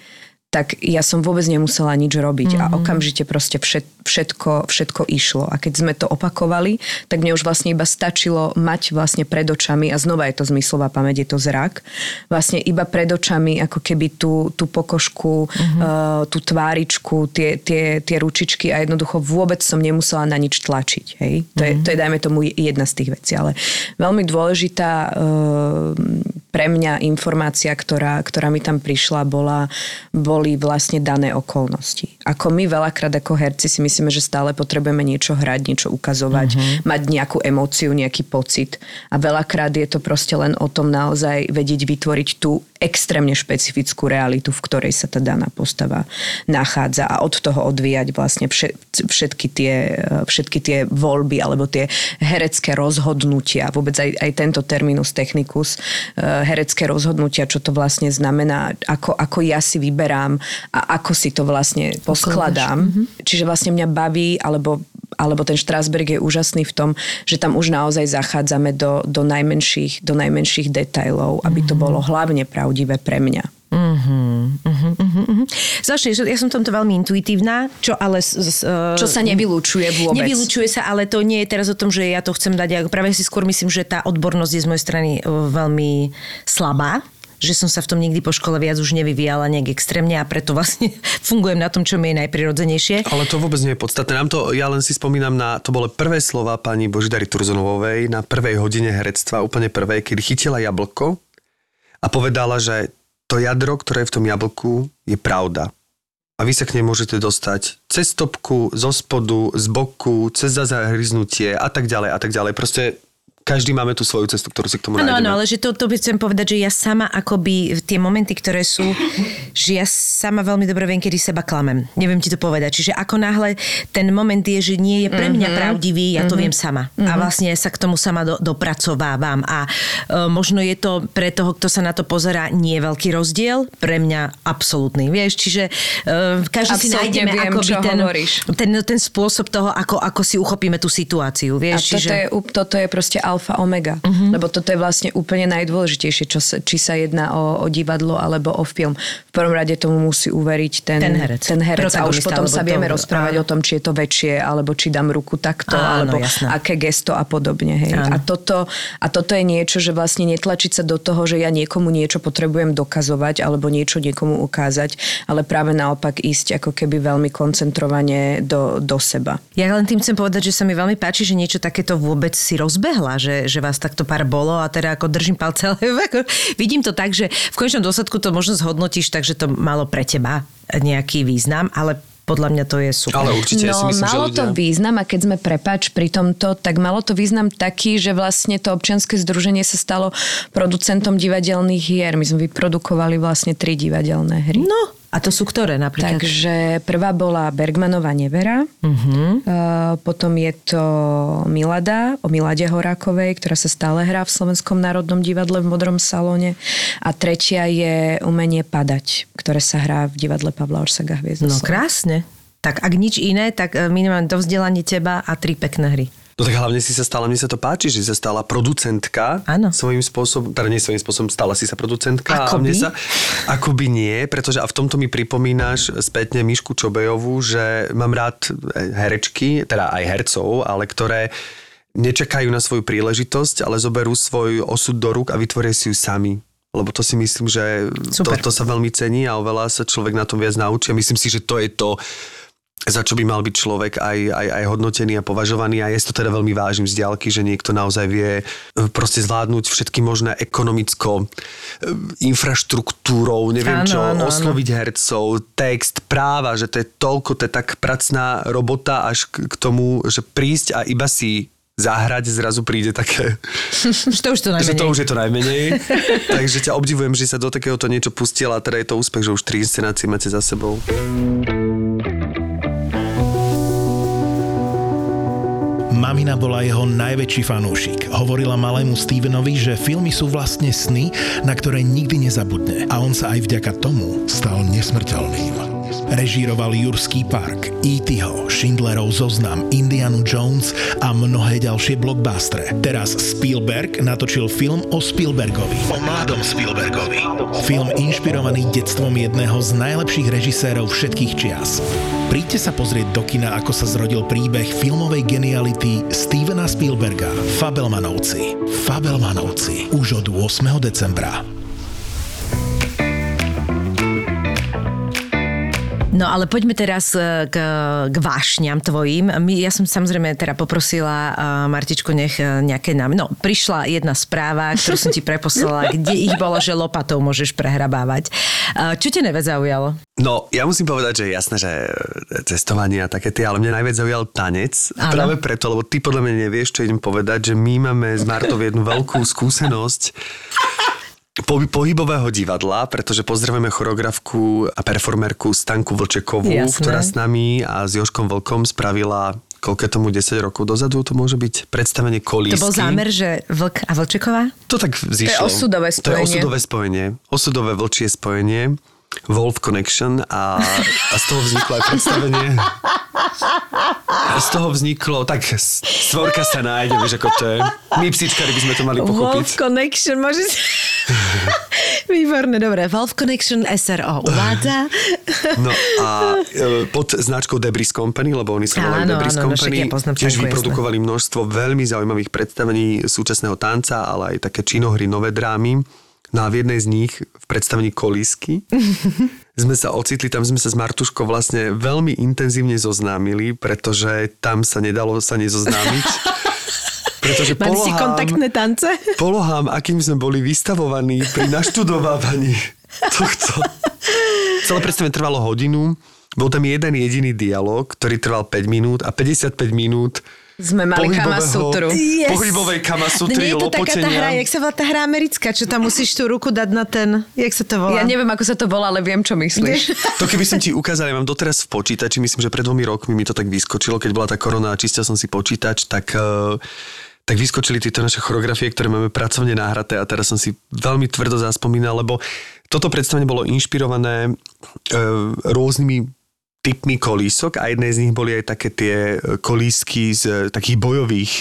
tak ja som vôbec nemusela nič robiť mm-hmm. a okamžite proste všet, všetko, všetko išlo. A keď sme to opakovali, tak mne už vlastne iba stačilo mať vlastne pred očami, a znova je to zmyslová pamäť, je to zrak, vlastne iba pred očami ako keby tú, tú pokožku, mm-hmm. uh, tú tváričku, tie, tie, tie ručičky a jednoducho vôbec som nemusela na nič tlačiť. Hej? To, je, to je, dajme tomu, jedna z tých vecí. Ale veľmi dôležitá uh, pre mňa informácia, ktorá, ktorá mi tam prišla, bola, boli vlastne dané okolnosti. Ako my veľakrát ako herci si myslíme, že stále potrebujeme niečo hrať, niečo ukazovať, mm-hmm. mať nejakú emóciu, nejaký pocit. A veľakrát je to proste len o tom naozaj vedieť vytvoriť tú extrémne špecifickú realitu, v ktorej sa tá daná postava nachádza a od toho odvíjať vlastne všetky tie, všetky tie voľby alebo tie herecké rozhodnutia. Vôbec aj, aj tento terminus technicus, eh, herecké rozhodnutia, čo to vlastne znamená, ako, ako ja si vyberám a ako si to vlastne poskladám. Mm-hmm. Čiže vlastne mňa baví, alebo alebo ten Strasberg je úžasný v tom, že tam už naozaj zachádzame do, do, najmenších, do najmenších detailov, aby to bolo hlavne pravdivé pre mňa. Uh-huh, uh-huh, uh-huh. Že ja som tomto veľmi intuitívna, čo ale... Z, uh, čo sa nevylúčuje vôbec. Nevylúčuje sa, ale to nie je teraz o tom, že ja to chcem dať. Ja práve si skôr myslím, že tá odbornosť je z mojej strany uh, veľmi slabá že som sa v tom nikdy po škole viac už nevyvíjala nejak extrémne a preto vlastne [LAUGHS] fungujem na tom, čo mi je najprirodzenejšie. Ale to vôbec nie je podstatné. Nám to, ja len si spomínam na, to boli prvé slova pani Božidary Turzonovej na prvej hodine herectva, úplne prvej, kedy chytila jablko a povedala, že to jadro, ktoré je v tom jablku, je pravda. A vy sa k nej môžete dostať cez stopku, zo spodu, z boku, cez zahryznutie a tak ďalej a tak ďalej. Proste každý máme tú svoju cestu, ktorú si k tomu Áno, áno, ale že to, to by chcem povedať, že ja sama akoby tie momenty, ktoré sú, že ja sama veľmi dobre viem, kedy seba klamem. Neviem ti to povedať. Čiže ako náhle ten moment je, že nie je pre mňa mm-hmm. pravdivý, ja to mm-hmm. viem sama. Mm-hmm. A vlastne sa k tomu sama do, dopracovávam. A e, možno je to pre toho, kto sa na to pozerá, nie veľký rozdiel. Pre mňa absolútny. Vieš, čiže e, každý si nájdeme viem, akoby ten, ten, ten, spôsob toho, ako, ako si uchopíme tú situáciu. Vieš, a toto, čiže... je, toto je proste alfa omega. Uh-huh. Lebo toto je vlastne úplne najdôležitejšie, čo či sa jedná o, o divadlo alebo o film. V prvom rade tomu musí uveriť ten, ten herec. Ten herec. A už potom sa vieme to, rozprávať áno. o tom, či je to väčšie, alebo či dám ruku takto, áno, alebo jasné. aké gesto a podobne. Hej. A, toto, a toto je niečo, že vlastne netlačiť sa do toho, že ja niekomu niečo potrebujem dokazovať alebo niečo niekomu ukázať, ale práve naopak ísť ako keby veľmi koncentrovane do, do seba. Ja len tým chcem povedať, že sa mi veľmi páči, že niečo takéto vôbec si rozbehla, že, že vás takto pár bolo a teda ako držím palce, ale [LAUGHS] ako, vidím to tak, že v konečnom dôsledku to možno zhodnotíš tak, že to malo pre teba nejaký význam, ale podľa mňa to je super. Ale určite no, si myslím, malo že ľudia... to význam a keď sme prepač pri tomto, tak malo to význam taký, že vlastne to občianske združenie sa stalo producentom divadelných hier. My sme vyprodukovali vlastne tri divadelné hry. No, a to sú ktoré napríklad? Takže prvá bola Bergmanová nevera, uh-huh. potom je to Milada o Milade Horákovej, ktorá sa stále hrá v Slovenskom národnom divadle v Modrom salóne a tretia je Umenie padať, ktoré sa hrá v divadle Pavla Orsaga Hviezdoslava. No krásne. Tak ak nič iné, tak e, minimálne dovzdelanie teba a tri pekné hry. No tak hlavne si sa stala, mne sa to páči, že sa stala producentka Áno. svojím spôsobom, teda nie svojím spôsobom, stala si sa producentka. Akoby? A mne sa, akoby nie, pretože a v tomto mi pripomínaš spätne Mišku Čobejovú, že mám rád herečky, teda aj hercov, ale ktoré nečakajú na svoju príležitosť, ale zoberú svoj osud do rúk a vytvoria si ju sami lebo to si myslím, že to, to sa veľmi cení a oveľa sa človek na tom viac naučí. Myslím si, že to je to, za čo by mal byť človek aj, aj, aj hodnotený a považovaný a ja si to teda veľmi vážim z diálky, že niekto naozaj vie e, proste zvládnuť všetky možné ekonomicko e, infraštruktúrou, neviem Áno, čo, áno, áno. osloviť hercov, text, práva, že to je toľko, to je tak pracná robota až k, tomu, že prísť a iba si zahrať, zrazu príde také, To už to že najmenej. to už je to [LAUGHS] najmenej. [LAUGHS] Takže ťa obdivujem, že sa do takéhoto niečo pustila a teda je to úspech, že už tri inscenácie máte za sebou. Mamina bola jeho najväčší fanúšik. Hovorila malému Stevenovi, že filmy sú vlastne sny, na ktoré nikdy nezabudne. A on sa aj vďaka tomu stal nesmrteľným. Režíroval Jurský park, E.T.ho, Schindlerov zoznam, Indianu Jones a mnohé ďalšie blockbustre. Teraz Spielberg natočil film o Spielbergovi. O mladom Spielbergovi. Film inšpirovaný detstvom jedného z najlepších režisérov všetkých čias. Príďte sa pozrieť do kina, ako sa zrodil príbeh filmovej geniality Stevena Spielberga. Fabelmanovci. Fabelmanovci. Už od 8. decembra. No ale poďme teraz e, k, k vášňam tvojim. My, ja som samozrejme teda poprosila uh, Martičku, nech e, nejaké nám... No, prišla jedna správa, ktorú som ti preposlala, [LAUGHS] kde ich bolo, že lopatou môžeš prehrabávať. Uh, čo ťa najviac zaujalo? No, ja musím povedať, že jasné, že cestovanie a také tie, ale mňa najviac zaujal tanec. Áno. Práve preto, lebo ty podľa mňa nevieš, čo idem povedať, že my máme s Martou jednu veľkú skúsenosť po, pohybového divadla, pretože pozdravujeme choreografku a performerku Stanku Vlčekovú, Jasné. ktorá s nami a s Joškom Vlkom spravila koľko je tomu 10 rokov dozadu, to môže byť predstavenie kolísky. To bol zámer, že Vlk a Vlčeková? To tak osudové To je spojenie. osudové spojenie. Osudové vlčie spojenie. Wolf Connection a, a z toho vzniklo aj predstavenie. A z toho vzniklo, tak s- stvorka sa nájde, vieš ako to je. My psíčkari by sme to mali pochopiť. Wolf Connection, môže si... [LAUGHS] Výborné, dobre. Wolf Connection SRO uvádza. No a e, pod značkou Debris Company, lebo oni sa volajú Debris áno, no Company, ja poznám tiež vyprodukovali množstvo veľmi zaujímavých predstavení súčasného tanca, ale aj také činohry, nové drámy. No a v jednej z nich, v predstavení Kolísky, [LAUGHS] sme sa ocitli, tam sme sa s Martuškou vlastne veľmi intenzívne zoznámili, pretože tam sa nedalo sa nezoznámiť. [LAUGHS] Pretože Mali si polohám- kontaktné tance? polohám, akým sme boli vystavovaní pri [LAUGHS] naštudovávaní tohto. Celé predstavenie trvalo hodinu. Bol tam jeden jediný dialog, ktorý trval 5 minút a 55 minút Sme mali Kama Sutru. Yes. Pohybovej No kamasutry, nie je to taká tá hra, lopotenia. jak sa volá tá hra americká, čo tam musíš tú ruku dať na ten, jak sa to volá? Ja neviem, ako sa to volá, ale viem, čo myslíš. To keby som ti ukázal, ja mám doteraz v počítači, myslím, že pred dvomi rokmi mi to tak vyskočilo, keď bola tá korona a čistil som si počítač, tak, eh, tak vyskočili tieto naše choreografie, ktoré máme pracovne nahraté a teraz som si veľmi tvrdo zaspomínal, lebo toto predstavenie bolo inšpirované eh, rôznymi typmi kolísok a jedné z nich boli aj také tie eh, kolísky z eh, takých bojových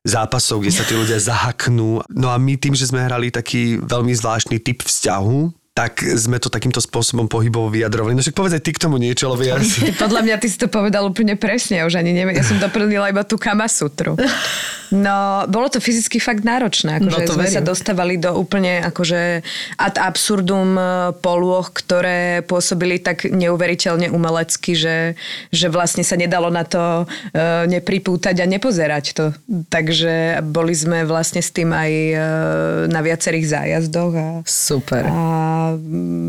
zápasov, kde sa tí ľudia [LAUGHS] zahaknú. No a my tým, že sme hrali taký veľmi zvláštny typ vzťahu, tak sme to takýmto spôsobom pohybovo vyjadrovali. No však povedz aj ty k tomu niečo, lebo ja... [LAUGHS] Podľa mňa ty si to povedal úplne presne, ja už ani neviem, ja som doplnila iba tú Kamasutru. No, bolo to fyzicky fakt náročné, akože No to sme verím. sa dostávali do úplne akože ad absurdum e, polôch, ktoré pôsobili tak neuveriteľne umelecky, že, že vlastne sa nedalo na to e, nepripútať a nepozerať to. Takže boli sme vlastne s tým aj e, na viacerých zájazdoch a, Super. a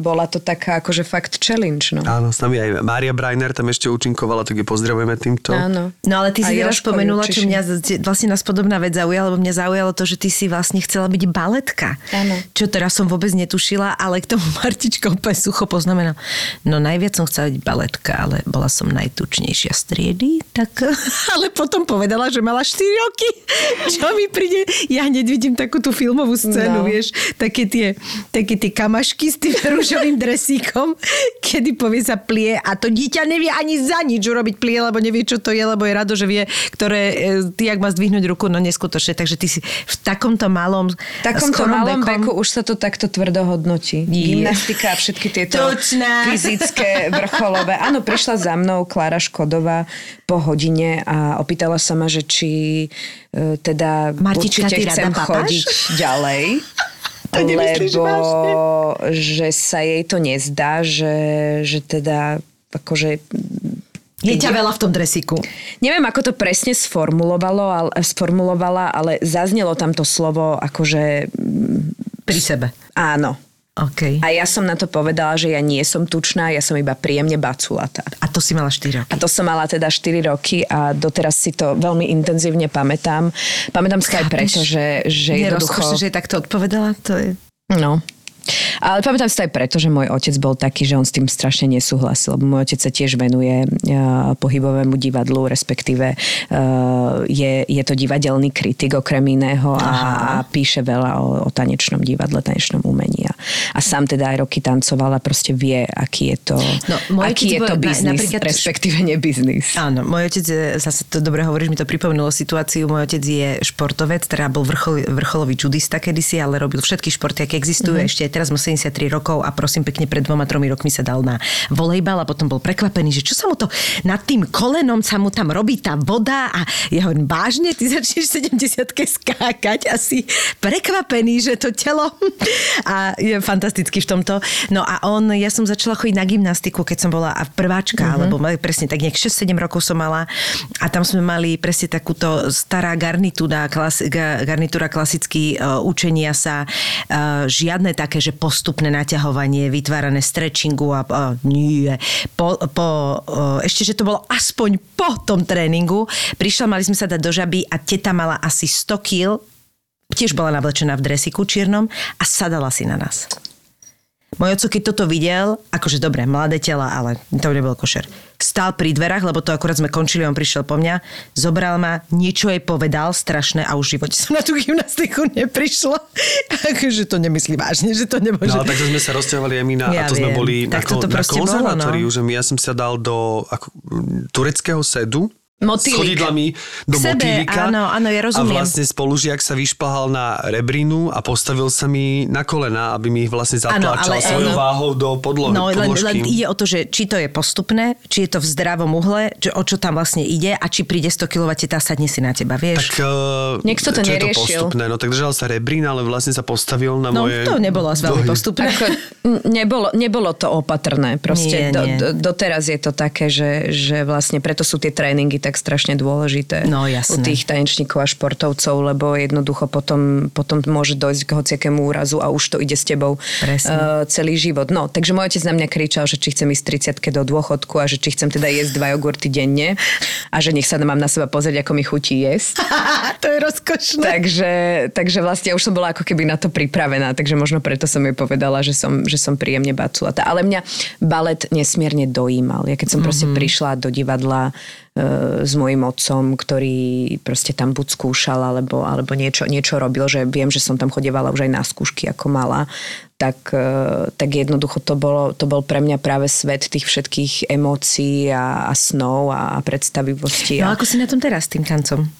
bola to taká akože fakt challenge, no. Áno, s nami aj Mária Brajner tam ešte účinkovala, tak ju pozdravujeme týmto. Áno. No ale ty A si teraz spomenula, čo mňa vlastne nás podobná vec zaujala, lebo mňa zaujalo to, že ty si vlastne chcela byť baletka. Áno. Čo teraz som vôbec netušila, ale k tomu [LAUGHS] Martička úplne sucho poznamenal. No najviac som chcela byť baletka, ale bola som najtučnejšia z triedy, tak... [LAUGHS] Ale potom povedala, že mala 4 roky. [LAUGHS] Čo mi príde? Ja hneď vidím takú tú filmovú scénu, No. vieš, také tie, také tie kamašky s tým rúžovým dresíkom, kedy povie sa plie a to dieťa nevie ani za nič urobiť plie, lebo nevie, čo to je, lebo je rado, že vie, ktoré, e, ty, ak má zdvihnúť ruku, no neskutočne. Takže ty si v takomto malom, V takomto malom vekom- veku už sa to takto tvrdo hodnotí. Je. Gymnastika a všetky tieto Tučná. [LAUGHS] fyzické vrcholové. Áno, prišla za mnou Klára Škodová po hodine a opýtala sa ma, že či e, teda Martička, určite chcem papáš? chodiť ďalej. To nemyslíš lebo vážne? že sa jej to nezdá, že, že teda akože Je ťa veľa v tom dresiku. Neviem, ako to presne sformulovalo, ale, sformulovala, ale zaznelo tam to slovo akože... Pri sebe. Áno. OK. A ja som na to povedala, že ja nie som tučná, ja som iba príjemne baculatá. A to si mala 4 roky. A to som mala teda 4 roky a doteraz si to veľmi intenzívne pamätám. Pamätám si to aj preto, že, že Je jednoducho... že je takto odpovedala? To je... No. Ale pamätám si to aj preto, že môj otec bol taký, že on s tým strašne nesúhlasil, lebo môj otec sa tiež venuje uh, pohybovému divadlu, respektíve uh, je, je to divadelný kritik okrem iného a, a píše veľa o, o tanečnom divadle, tanečnom umení. A, sám teda aj roky tancoval a proste vie, aký je to, No, môj aký je to na- biznis, napríklad- respektíve nebiznis. Áno, môj otec, zase to dobre hovoríš, mi to pripomenulo situáciu, môj otec je športovec, teda bol vrchol, vrcholový judista kedysi, ale robil všetky športy, aké existujú, Mhm. ešte aj teraz má 73 rokov a prosím pekne, pred dvoma, tromi rokmi sa dal na volejbal a potom bol prekvapený, že čo sa mu to nad tým kolenom sa mu tam robí tá voda a ja hovorím, vážne, ty začneš 70 skákať a si prekvapený, že to telo [LAUGHS] a je fantastický v tomto. No a on, ja som začala chodiť na gymnastiku, keď som bola a prváčka, mm-hmm. alebo presne tak nejak 6-7 rokov som mala a tam sme mali presne takúto stará garnitúra, klas, ga- garnitúra klasicky uh, učenia sa, uh, žiadne také, že postupné naťahovanie, vytvárané stretchingu a uh, nie. Po, po, uh, ešte, že to bolo aspoň po tom tréningu. Prišla, mali sme sa dať do žaby a teta mala asi 100 kg tiež bola navlečená v dresiku čiernom a sadala si na nás. Môj oco, keď toto videl, akože dobre, mladé tela, ale to nebol košer. Stál pri dverách, lebo to akurát sme končili, on prišiel po mňa, zobral ma, niečo jej povedal strašné a už v živote som na tú gymnastiku neprišla. [LAUGHS] akože to nemyslí vážne, že to nemôže. No takto sme sa rozťahovali aj my na, Ja a to sme viem. boli na, Tak toto ko- na proste bolo, konzervatóriu, no. že my, ja som sa dal do ako, tureckého sedu, Motýlik. s chodidlami do K sebe, motýlika. áno, áno, ja rozumiem. A vlastne spolužiak sa vyšplhal na rebrinu a postavil sa mi na kolena, aby mi ich vlastne Áno, zatlačal ale- svojou áno. váhou do podlohy. No len, podložky. len ide o to, že či to je postupné, či je to v zdravom uhle, čo, o čo tam vlastne ide a či príde 100 kg tá sadne si na teba, vieš? Tak, uh, Niekto to čo je to neriešil. postupné? No tak držal sa rebrín, ale vlastne sa postavil na no moje... to nebolo asi veľmi postupné. Ako, nebolo, nebolo to opatrné. Nie, Proste do, nie. do, doteraz je to také, že, že vlastne preto sú tie tréningy tak strašne dôležité No, jasné. u tých tanečníkov a športovcov, lebo jednoducho potom, potom môže dojsť k hociakému úrazu a už to ide s tebou Presne. uh, celý život. No, takže môj otec na mňa kričal, že či chcem ísť 30 do dôchodku a že či chcem teda jesť dva jogurty denne a že nech sa mám na seba pozrieť, ako mi chutí jesť. [LAUGHS] to je rozkošné. Takže, takže vlastne už som bola ako keby na to pripravená, takže možno preto som jej povedala, že som, že som príjemne baculatá. Ale mňa balet nesmierne dojímal. Ja keď som proste Mhm. prišla do divadla s mojim otcom, ktorý proste tam buď skúšal, alebo, alebo niečo, niečo robil, že viem, že som tam chodievala už aj na skúšky ako mala, tak, e, tak jednoducho to, bolo, to bol pre mňa práve svet tých všetkých emócií a, a snov a predstavivosti. No a, ako si na tom teraz s tým tancom?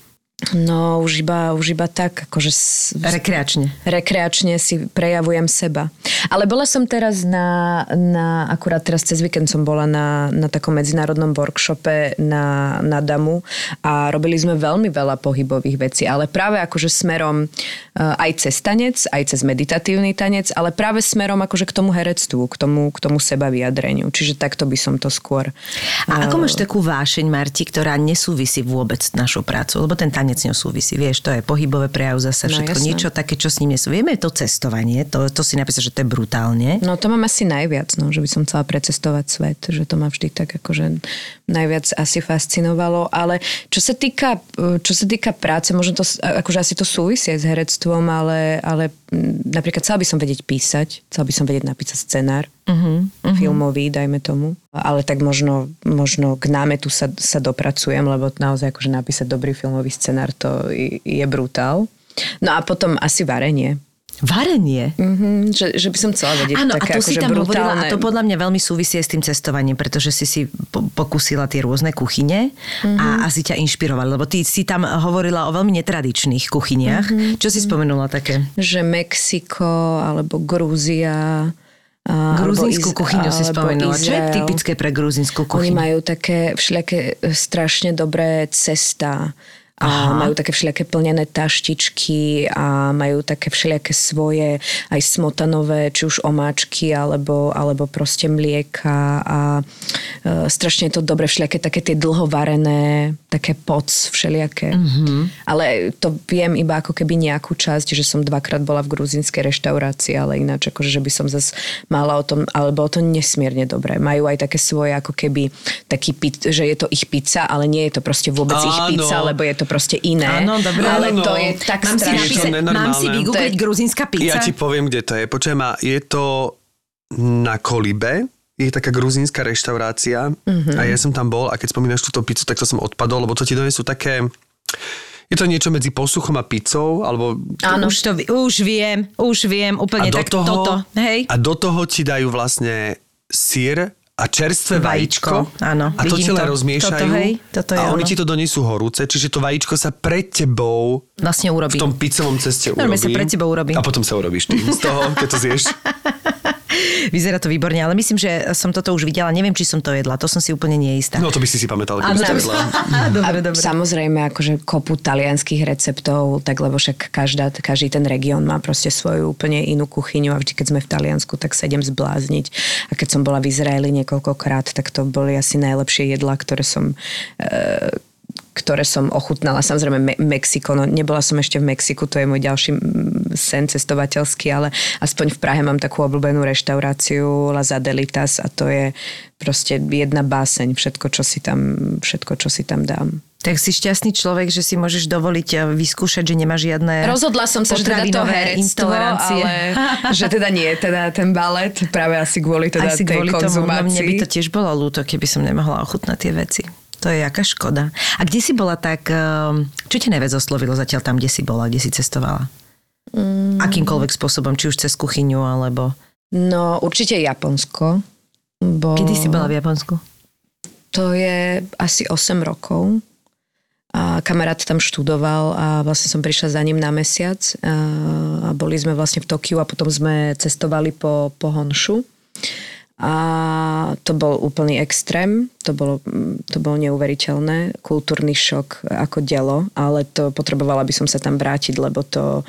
No už iba, už iba tak, akože s, Rekreačne. rekreačne si prejavujem seba. Ale bola som teraz na, na akurát teraz cez víkend som bola na, na takom medzinárodnom workshope na, na Damu a robili sme veľmi veľa pohybových vecí, ale práve akože smerom uh, aj cez tanec, aj cez meditatívny tanec, ale práve smerom akože k tomu herectvu, k tomu, k tomu seba vyjadreniu. Čiže takto by som to skôr... A ako máš takú vášeň, Marti, ktorá nesúvisí vôbec s našou prácou? Lebo ten tanec s ňou súvisí, vieš, to je pohybové prejav zase No, všetko. jasné. Niečo také, čo s ním nesú. Vieme to cestovanie, to, to si napísal, že to je brutálne. No to mám asi najviac, no, že by som chcela precestovať svet, že to ma vždy tak akože najviac asi fascinovalo, ale čo sa týka, čo sa týka práce, možno to, akože asi to súvisí aj s herectvom, ale, ale napríklad chcela by som vedieť písať, chcela by som vedieť napísať scenár, uh-huh, uh-huh. filmový, dajme tomu, ale tak možno, možno k námetu sa, sa dopracujem, lebo naozaj akože napísať dobrý filmový scenár to je brutál. No a potom asi varenie. Varenie. Mm, že, že by som chcela vedieť Áno, a to si akože tam hovorila, brutálne... a to podľa mňa veľmi súvisí s tým cestovaním, pretože si si po- pokúsila tie rôzne kuchyne Mhm. a asi ťa inšpirovali, lebo ty si tam hovorila o veľmi netradičných kuchyniach. Mhm. Čo si spomenula také? že Mexiko alebo Grúzia. Gruzínsku kuchyňu si spomenula. Čo je Izrael. typické pre gruzínsku Oni kuchyňu? majú také všelijaké e, strašne dobré cesta a majú také všelijaké plnené taštičky a majú také všelijaké svoje aj smotanové, či už omáčky alebo, alebo proste mlieka a strašne je to dobre všelijaké také tie dlhovarené, také poc všelijaké. Mm-hmm. Ale to viem iba ako keby nejakú časť, že som dvakrát bola v gruzínskej reštaurácii, ale ináč akože, že by som zase mala o tom, alebo o to nesmierne dobré. Majú aj také svoje ako keby taký pit, že je to ich pizza, ale nie je to proste vôbec ich Áno. pizza, lebo je to proste iné. Áno, dobre. Ale Áno. to je tak Mám si, strašne. napísať, mám si vygoogliť je- gruzínska pizza? Ja ti poviem, kde to je. Počujem ma, je to na Kolibe, je taká gruzínska reštaurácia mm-hmm. a ja som tam bol a keď spomínaš túto pizzu, tak to som odpadol, lebo to ti donesú také... Je to niečo medzi posuchom a pizzou, alebo... Áno. Už, to, už viem, už viem, úplne a do tak toho, toto. Hej? A do toho ti dajú vlastne sír a čerstvé vajíčko. Vajíčko, áno, A to celé to. rozmiešajú. Toto, hej, toto je a oni ono. ti to donesú horúce, čiže to vajíčko sa pred tebou Vlastne urobí. v tom pizzovom ceste Normálne urobí. sa pred tebou urobí. A potom sa urobíš ty z toho, keď to zješ. [LAUGHS] Vyzerá to výborne, ale myslím, že som toto už videla. Neviem, či som to jedla. To som si úplne neistá. No to by si si pamätal, keby si to jedla. [LAUGHS] dobre, dobre. Samozrejme, akože kopu talianských receptov, tak lebo však každá, každý ten región má proste svoju úplne inú kuchyňu a vždy, keď sme v Taliansku, tak sa idem zblázniť. A keď som bola v Izraeli niekoľkokrát, tak to boli asi najlepšie jedlá, ktoré som e, ktoré som ochutnala. Samozrejme Me- Mexiko, no nebola som ešte v Mexiku, to je môj ďalší mm, sen cestovateľský, ale aspoň v Prahe mám takú obľúbenú reštauráciu Las Adelitas a to je proste jedna báseň, všetko, čo si tam, všetko, čo si tam dám. Tak si šťastný človek, že si môžeš dovoliť a vyskúšať, že nemá žiadne Rozhodla som sa, že teda to herectvo, ale [LAUGHS] že teda nie, teda ten balet, práve asi kvôli teda Aj si tej kvôli tomu, no konzumácii. mne by to tiež bolo ľúto, keby som nemohla ochutnať tie veci. To je jaká škoda. A kde si bola tak, ehm, čo ťa najviac oslovilo zatiaľ tam, kde si bola, kde si cestovala? Mm. Akýmkoľvek spôsobom, či už cez kuchyňu, alebo... No určite Japonsko. Bo... Kedy si bola v Japonsku? To je asi 8 rokov. A kamarát tam študoval a vlastne som prišla za ním na mesiac a, boli sme vlastne v Tokiu a potom sme cestovali po, po Honshu. A to bol úplný extrém, to bolo, to bolo neuveriteľné, kultúrny šok ako delo, ale to potrebovala by som sa tam vrátiť, lebo to,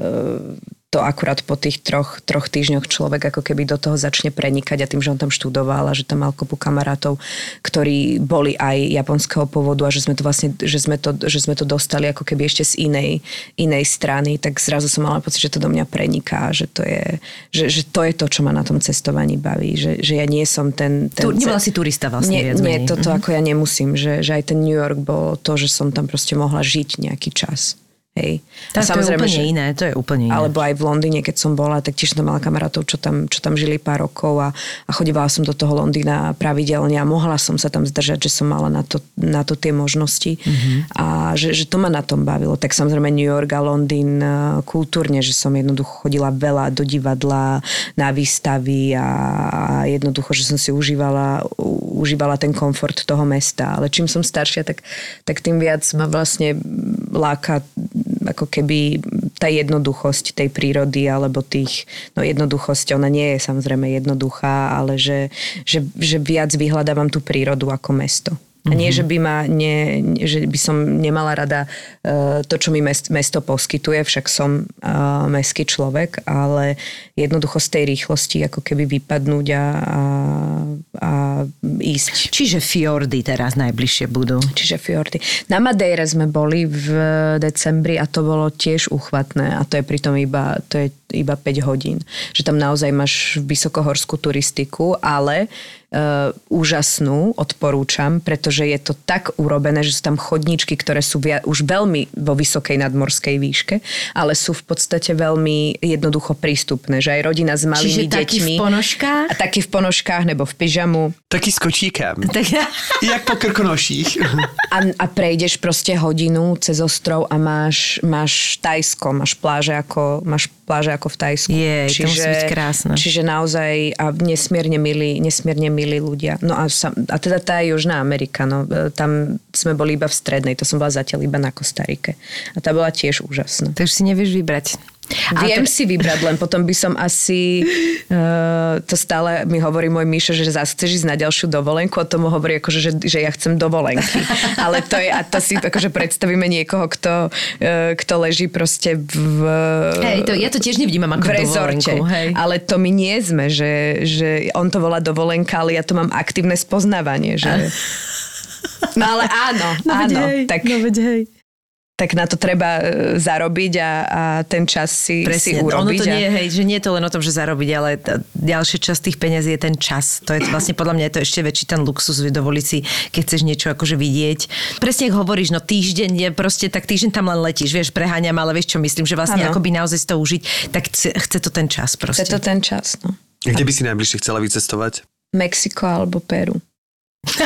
e, to akurát po tých troch, troch týždňoch človek ako keby do toho začne prenikať a tým, že on tam študoval a že tam mal kopu kamarátov, ktorí boli aj japonského pôvodu a že sme to vlastne, že sme to, že sme to dostali ako keby ešte z inej, inej strany, tak zrazu som mala pocit, že to do mňa preniká, že to je, že, že to je to, čo ma na tom cestovaní baví, že, že ja nie som ten... ten Tu, nebola si turista vlastne nie, viac nie, menej. toto Mhm. ako ja nemusím, že, že aj ten New York bol to, že som tam proste mohla žiť nejaký čas. Hej. Tak to je úplne iné, to je úplne iné. Alebo aj v Londýne, keď som bola, tak tiež som tam mala kamarátov, čo tam, čo tam žili pár rokov a, a chodívala som do toho Londýna pravidelne a mohla som sa tam zdržať, že som mala na to, na to tie možnosti mm-hmm. a že, že to ma na tom bavilo. Tak samozrejme New York a Londýn eh, kultúrne, že som jednoducho chodila veľa do divadla, na výstavy a, a jednoducho, že som si užívala, užívala ten komfort toho mesta. Ale čím som staršia, tak, tak tým viac ma vlastne láka ako keby tá jednoduchosť tej prírody alebo tých, no jednoduchosť, ona nie je samozrejme jednoduchá, ale že, že, že viac vyhľadávam tú prírodu ako mesto. A nie, že by, ma ne, že by som nemala rada uh, to, čo mi mest, mesto poskytuje, však som uh, mestský človek, ale jednoducho z tej rýchlosti ako keby vypadnúť a, a, a ísť. Čiže fjordy teraz najbližšie budú. Čiže fjordy. Na Madeire sme boli v decembri a to bolo tiež uchvatné a to je pritom iba, to je iba 5 hodín. Že tam naozaj máš vysokohorskú turistiku, ale uh, úžasnú, odporúčam, pretože je to tak urobené, že sú tam chodníčky, ktoré sú via, už veľmi vo vysokej nadmorskej výške, ale sú v podstate veľmi jednoducho prístupné, že aj rodina s malými Čiže taký deťmi. v ponožkách? A taký v ponožkách nebo v pyžamu. Taký s kočíkem. [LAUGHS] Tak, Jak po krkonoších. A, a prejdeš proste hodinu cez ostrov a máš, máš Tajsko, máš pláže ako, máš pláže ako v Tajsku. Jej, to musí byť krásne. Čiže naozaj a nesmierne milí, nesmierne milí ľudia. No a, sa, a teda tá Južná Amerika, no, e, tam sme boli iba v strednej, to som bola zatiaľ iba na Kostarike. A tá bola tiež úžasná. takže si nevieš vybrať. Viem si vybrať, len potom by som asi, uh, to stále mi hovorí môj Míšo, že zase chceš ísť na ďalšiu dovolenku, a tomu hovorí akože, že, že ja chcem dovolenky. [LAUGHS] Ale to je, a to si akože predstavíme niekoho, kto, uh, kto leží proste v... Hej, to, ja to tiež nevnímam ako v rezorte. dovolenku. Hej. Ale to my nie sme, že, že on to volá dovolenka, ale ja to mám aktívne spoznávanie. Že... [LAUGHS] No ale áno, No áno. hej, tak, no veď hej. Tak na to treba e, zarobiť a, a ten čas si, si Presne, urobiť. ono to a... nie je, hej, že nie je to len o tom, že zarobiť, ale t- ďalšia časť tých peniazí je ten čas. To je vlastne podľa mňa je to ešte väčší ten luxus, dovoliť si, keď chceš niečo akože vidieť. Presne ako hovoríš, no týždeň je proste, tak týždeň tam len letíš, vieš, preháňam, ale vieš čo myslím, že vlastne Áno. akoby naozaj si to užiť, tak chce, chce to ten čas proste. Chce to ten čas, no. Kde by si najbližšie chcela vycestovať? Mexiko alebo Peru. [LAUGHS]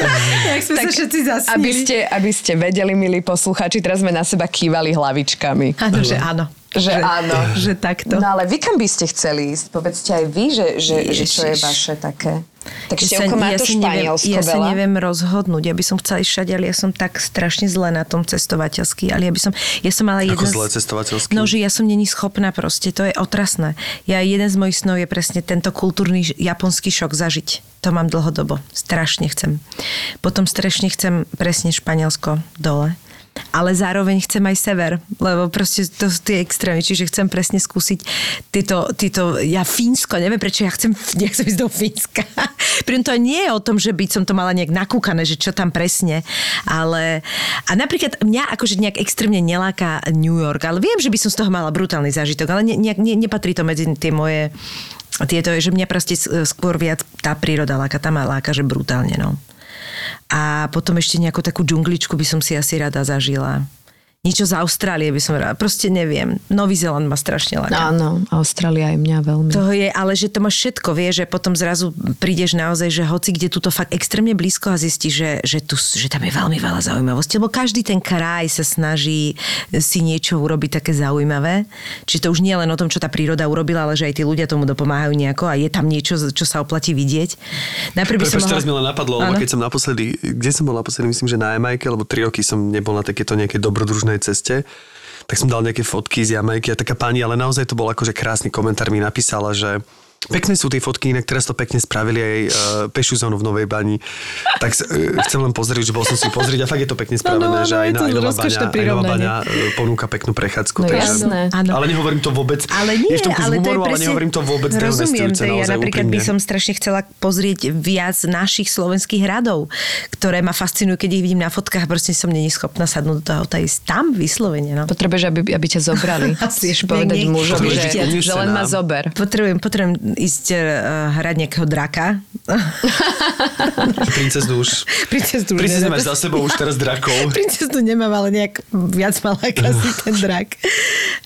Jak [LAUGHS] sme sa všetci zasmieli. Aby ste, aby ste vedeli, milí posluchači, teraz sme na seba kývali hlavičkami. Áno, že áno. Že áno. Že takto. No ale vy kam by ste chceli ísť? Povedzte aj vy, že, že, že čo je vaše také... Tak Ja števko má to sa neviem, ja sa neviem rozhodnúť. Ja by som chcela ísť všade, ale ja som tak strašne zle na tom cestovateľsky. Ale ja by som, ja som mala Ako jeden... zle cestovateľský? No, že ja som není schopná proste, to je otrasné. Ja jeden z mojich snov je presne tento kultúrny japonský šok zažiť. To mám dlhodobo. Strašne chcem. Potom strašne chcem presne Španielsko dole. Ale zároveň chcem aj sever, lebo proste to sú tie extrémy, čiže chcem presne skúsiť tieto, tieto ja Fínsko, neviem prečo ja chcem, [LAUGHS] ja chcem ísť do Fínska. Pritom to nie je o tom, že by som to mala nejak nakúkané, že čo tam presne, ale a napríklad mňa akože nejak extrémne neláka New York, ale viem, že by som z toho mala brutálny zážitok, ale ne, nejak, ne, nepatrí to medzi tie moje tieto, že mňa proste skôr viac tá príroda láka, tá ma láka, že brutálne, no. A potom ešte nejakú takú džungličku by som si asi rada zažila. Niečo z Austrálie by som rada. Proste neviem. Nový Zeland ma strašne láka. Áno, Austrália aj mňa veľmi. To je, ale že to máš všetko, vie, že potom zrazu prídeš naozaj, že hoci kde túto fakt extrémne blízko a zistíš, že, že, tu, že tam je veľmi veľa zaujímavosti, lebo každý ten kraj sa snaží si niečo urobiť také zaujímavé. Čiže to už nie len o tom, čo tá príroda urobila, ale že aj tí ľudia tomu dopomáhajú nejako a je tam niečo, čo sa oplatí vidieť. Najprv by som Prepač, teraz mi mohla... len napadlo, lebo keď som naposledy, kde som bol naposledy, myslím, že na Jamajke, lebo tri roky som nebol na takéto nejakej dobrodružnej ceste, tak som dal nejaké fotky z Jamajky a taká pani, ale naozaj to bol akože krásny komentár mi napísala, že Pekné sú tie fotky, inak teraz to pekne spravili aj uh, pešiu zónu v Novej bani. Tak uh, chcem len pozrieť, že bol som si pozrieť a fakt je to pekne spravené, Áno, áno, že aj, na, to aj Nová rozkošné baňa, aj Nová prirovnanie. baňa uh, ponúka peknú prechádzku. No takže, jasné. Áno. Ale nehovorím to vôbec, Ale nie, je v tom ale to je humoru, ale presne, nehovorím to vôbec Rozumiem, to ja napríklad by úprimne. som strašne chcela pozrieť viac našich slovenských hradov, ktoré ma fascinujú, keď ich vidím na fotkách, proste som není schopná sadnúť do toho auta ísť tam vyslovene. No. Potrebuješ, aby, aby ťa zobrali. [LAUGHS] Chceš povedať mužovi, že, že len ma zober. Potrebujem, potrebujem ísť uh, hrať nejakého draka. [LAUGHS] Princeznu už... Princeznu nedá- máš za sebou už teraz drakov. [LAUGHS] Princeznu nemám, ale nejak viac ma láka si ten drak.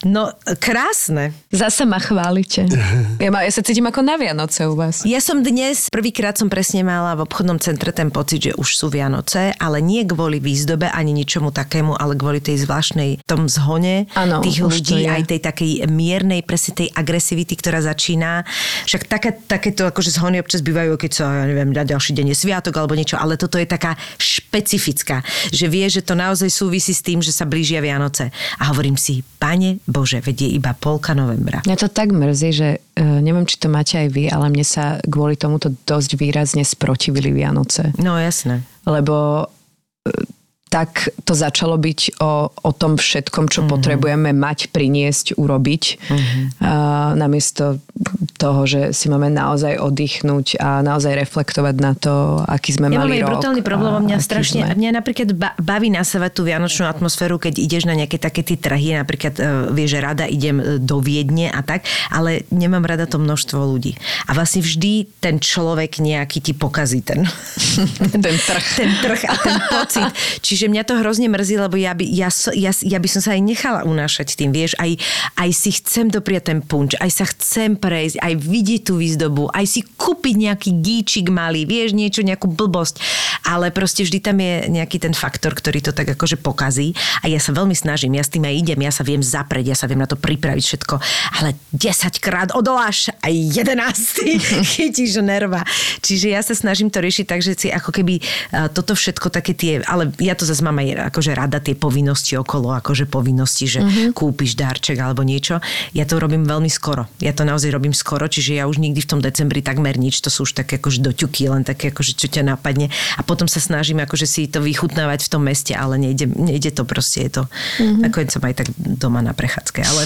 No, krásne. Zasa ma chválite. [LAUGHS] Ja, ma, ja sa cítim ako na Vianoce u vás. Ja som dnes, prvýkrát som presne mala v obchodnom centre ten pocit, že už sú Vianoce, ale nie kvôli výzdobe ani ničomu takému, ale kvôli tej zvláštnej tom zhone Áno, tých ľudí, aj tej takej miernej, presne tej agresivity, ktorá začína. Však také, takéto akože zhony občas bývajú, keď sa, ja neviem, na ďalší deň je sviatok alebo niečo, ale toto je taká špecifická, že vie, že to naozaj súvisí s tým, že sa blížia Vianoce. A hovorím si, pane Bože, vedie iba polka novembra. Mňa to tak mrzí, že uh, neviem, či to máte aj vy, ale mne sa kvôli tomuto dosť výrazne sprotivili Vianoce. No jasné. Lebo e, tak to začalo byť o, o tom všetkom, čo mm-hmm. potrebujeme mať, priniesť, urobiť. Mm-hmm. A, namiesto toho, že si máme naozaj oddychnúť a naozaj reflektovať na to, aký sme Ja mali rok. brutálny problém, a mňa strašne, sme. mňa napríklad ba- baví nasávať tú vianočnú atmosféru, keď ideš na nejaké také tie trhy, napríklad uh, vieš, že rada idem e, do Viedne a tak, ale nemám rada to množstvo ľudí. A vlastne vždy ten človek nejaký ti pokazí ten, [LAUGHS] Ten trh. [LAUGHS] ten trh a ten pocit. Čiže [LAUGHS] mňa to hrozne mrzí, lebo ja by, ja, ja, ja by som sa aj nechala unášať tým, vieš, aj, aj si chcem dopriať ten punč, aj sa chcem prejsť, aj vidieť tú výzdobu, aj si kúpiť nejaký gíčik malý, vieš, niečo, nejakú blbosť. ale proste vždy tam je nejaký ten faktor, ktorý to tak akože pokazí a ja sa veľmi snažím, ja s tým aj idem, ja sa viem zapreť, ja sa viem na to pripraviť všetko, ale 10 krát odoláš aj 11 [LAUGHS] chytíš nerva. Čiže ja sa snažím to riešiť tak, že si ako keby uh, toto všetko také tie, ale ja to zase mám aj akože rada tie povinnosti okolo, akože povinnosti, že mm-hmm. kúpiš darček alebo niečo. Ja to robím veľmi skoro. Ja to naozaj robím skoro, čiže ja už nikdy v tom decembri takmer nič, to sú už také akože doťuky, len také akože čo ťa napadne. A potom sa snažím akože si to vychutnávať v tom meste, ale nejde, nejde to proste, je to, mm-hmm. nakoniec som aj tak doma na prechádzke. Ale...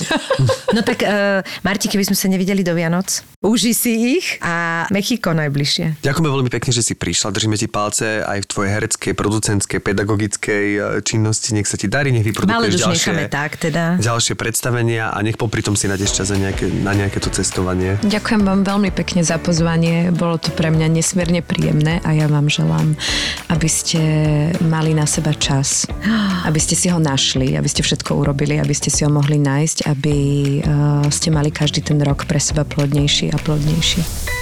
No tak, uh, Marti, keby sme sa nevideli do Vianoc, uži si ich a Mexiko najbližšie. Ďakujeme veľmi pekne, že si prišla. Držíme ti palce aj v tvojej hereckej, producentskej, pedagogickej e, činnosti. Nech sa ti darí, nech vyprodukuješ ďalšie, necháme tak teda. ďalšie predstavenia a nech popri tom si nájdeš čas nejaké, na nejaké to cestovanie. Ďakujem vám veľmi pekne za pozvanie. Bolo to pre mňa nesmierne príjemné a ja vám želám, aby ste mali na seba čas, aby ste si ho našli, aby ste všetko urobili, aby ste si ho mohli nájsť, aby uh, ste mali každý ten rok pre seba plodnejší a plodnejší.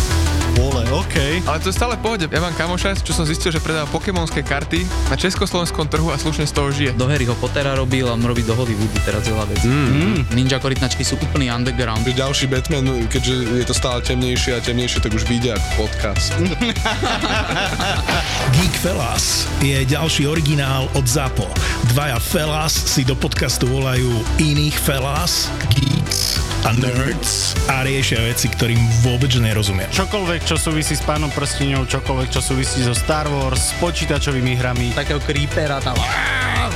Vole, OK. Ale to je stále pohode. Ja mám kamoša, čo som zistil, že predáva pokémonské karty na československom trhu a slušne z toho žije. Do Harryho Pottera robil a robí do Hollywoodu teraz veľa vecí. Mm. Ninja korytnačky sú úplný underground. Ďalší Batman, keďže je to stále temnejšie a temnejšie, tak už vyjde ako podcast. [LAUGHS] Geek Fellas je ďalší originál od ZAPO. Dvaja Fellas si do podcastu volajú iných Fellas, Geeks a Nerds a riešia veci, ktorým vôbec nerozumia. Čokoľvek, čo súvisí s pánom prstiňou, čokoľvek, čo súvisí so Star Wars, s počítačovými hrami. Takého creepera tam. Ne,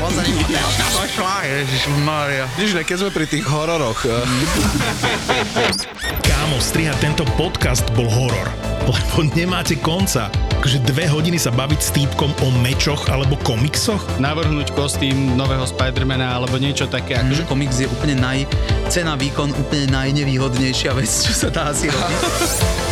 keď sme pri tých hororoch. Kámo, strihať tento podcast bol horor, lebo nemáte konca. Akože dve hodiny sa baviť s týpkom o mečoch alebo komiksoch? Navrhnúť kostým nového Spidermana alebo niečo také. Akože komiks je úplne naj... Cena výkon úplne najnevýhodnejšia vec, čo sa dá asi robiť. [LAUGHS]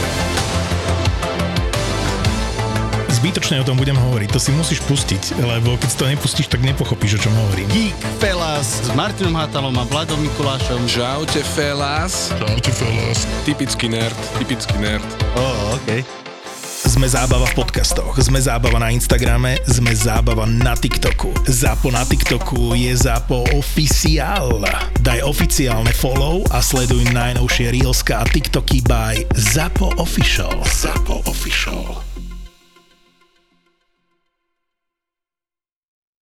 Zbytočne o tom budem hovoriť, to si musíš pustiť, lebo keď si to nepustíš, tak nepochopíš, o čom hovorím. Geek Fellas s Martinom Hatalom a Vladom Mikulášom. Čaute, fellas. Čaute, fellas. Typický nerd, typický nerd. Oh, OK. Sme zábava v podcastoch, sme zábava na Instagrame, sme zábava na TikToku. Zápo na TikToku je Zápo oficiál. Daj oficiálne follow a sleduj najnovšie Reelska a TikToky by Zápo Official. Zápo Official.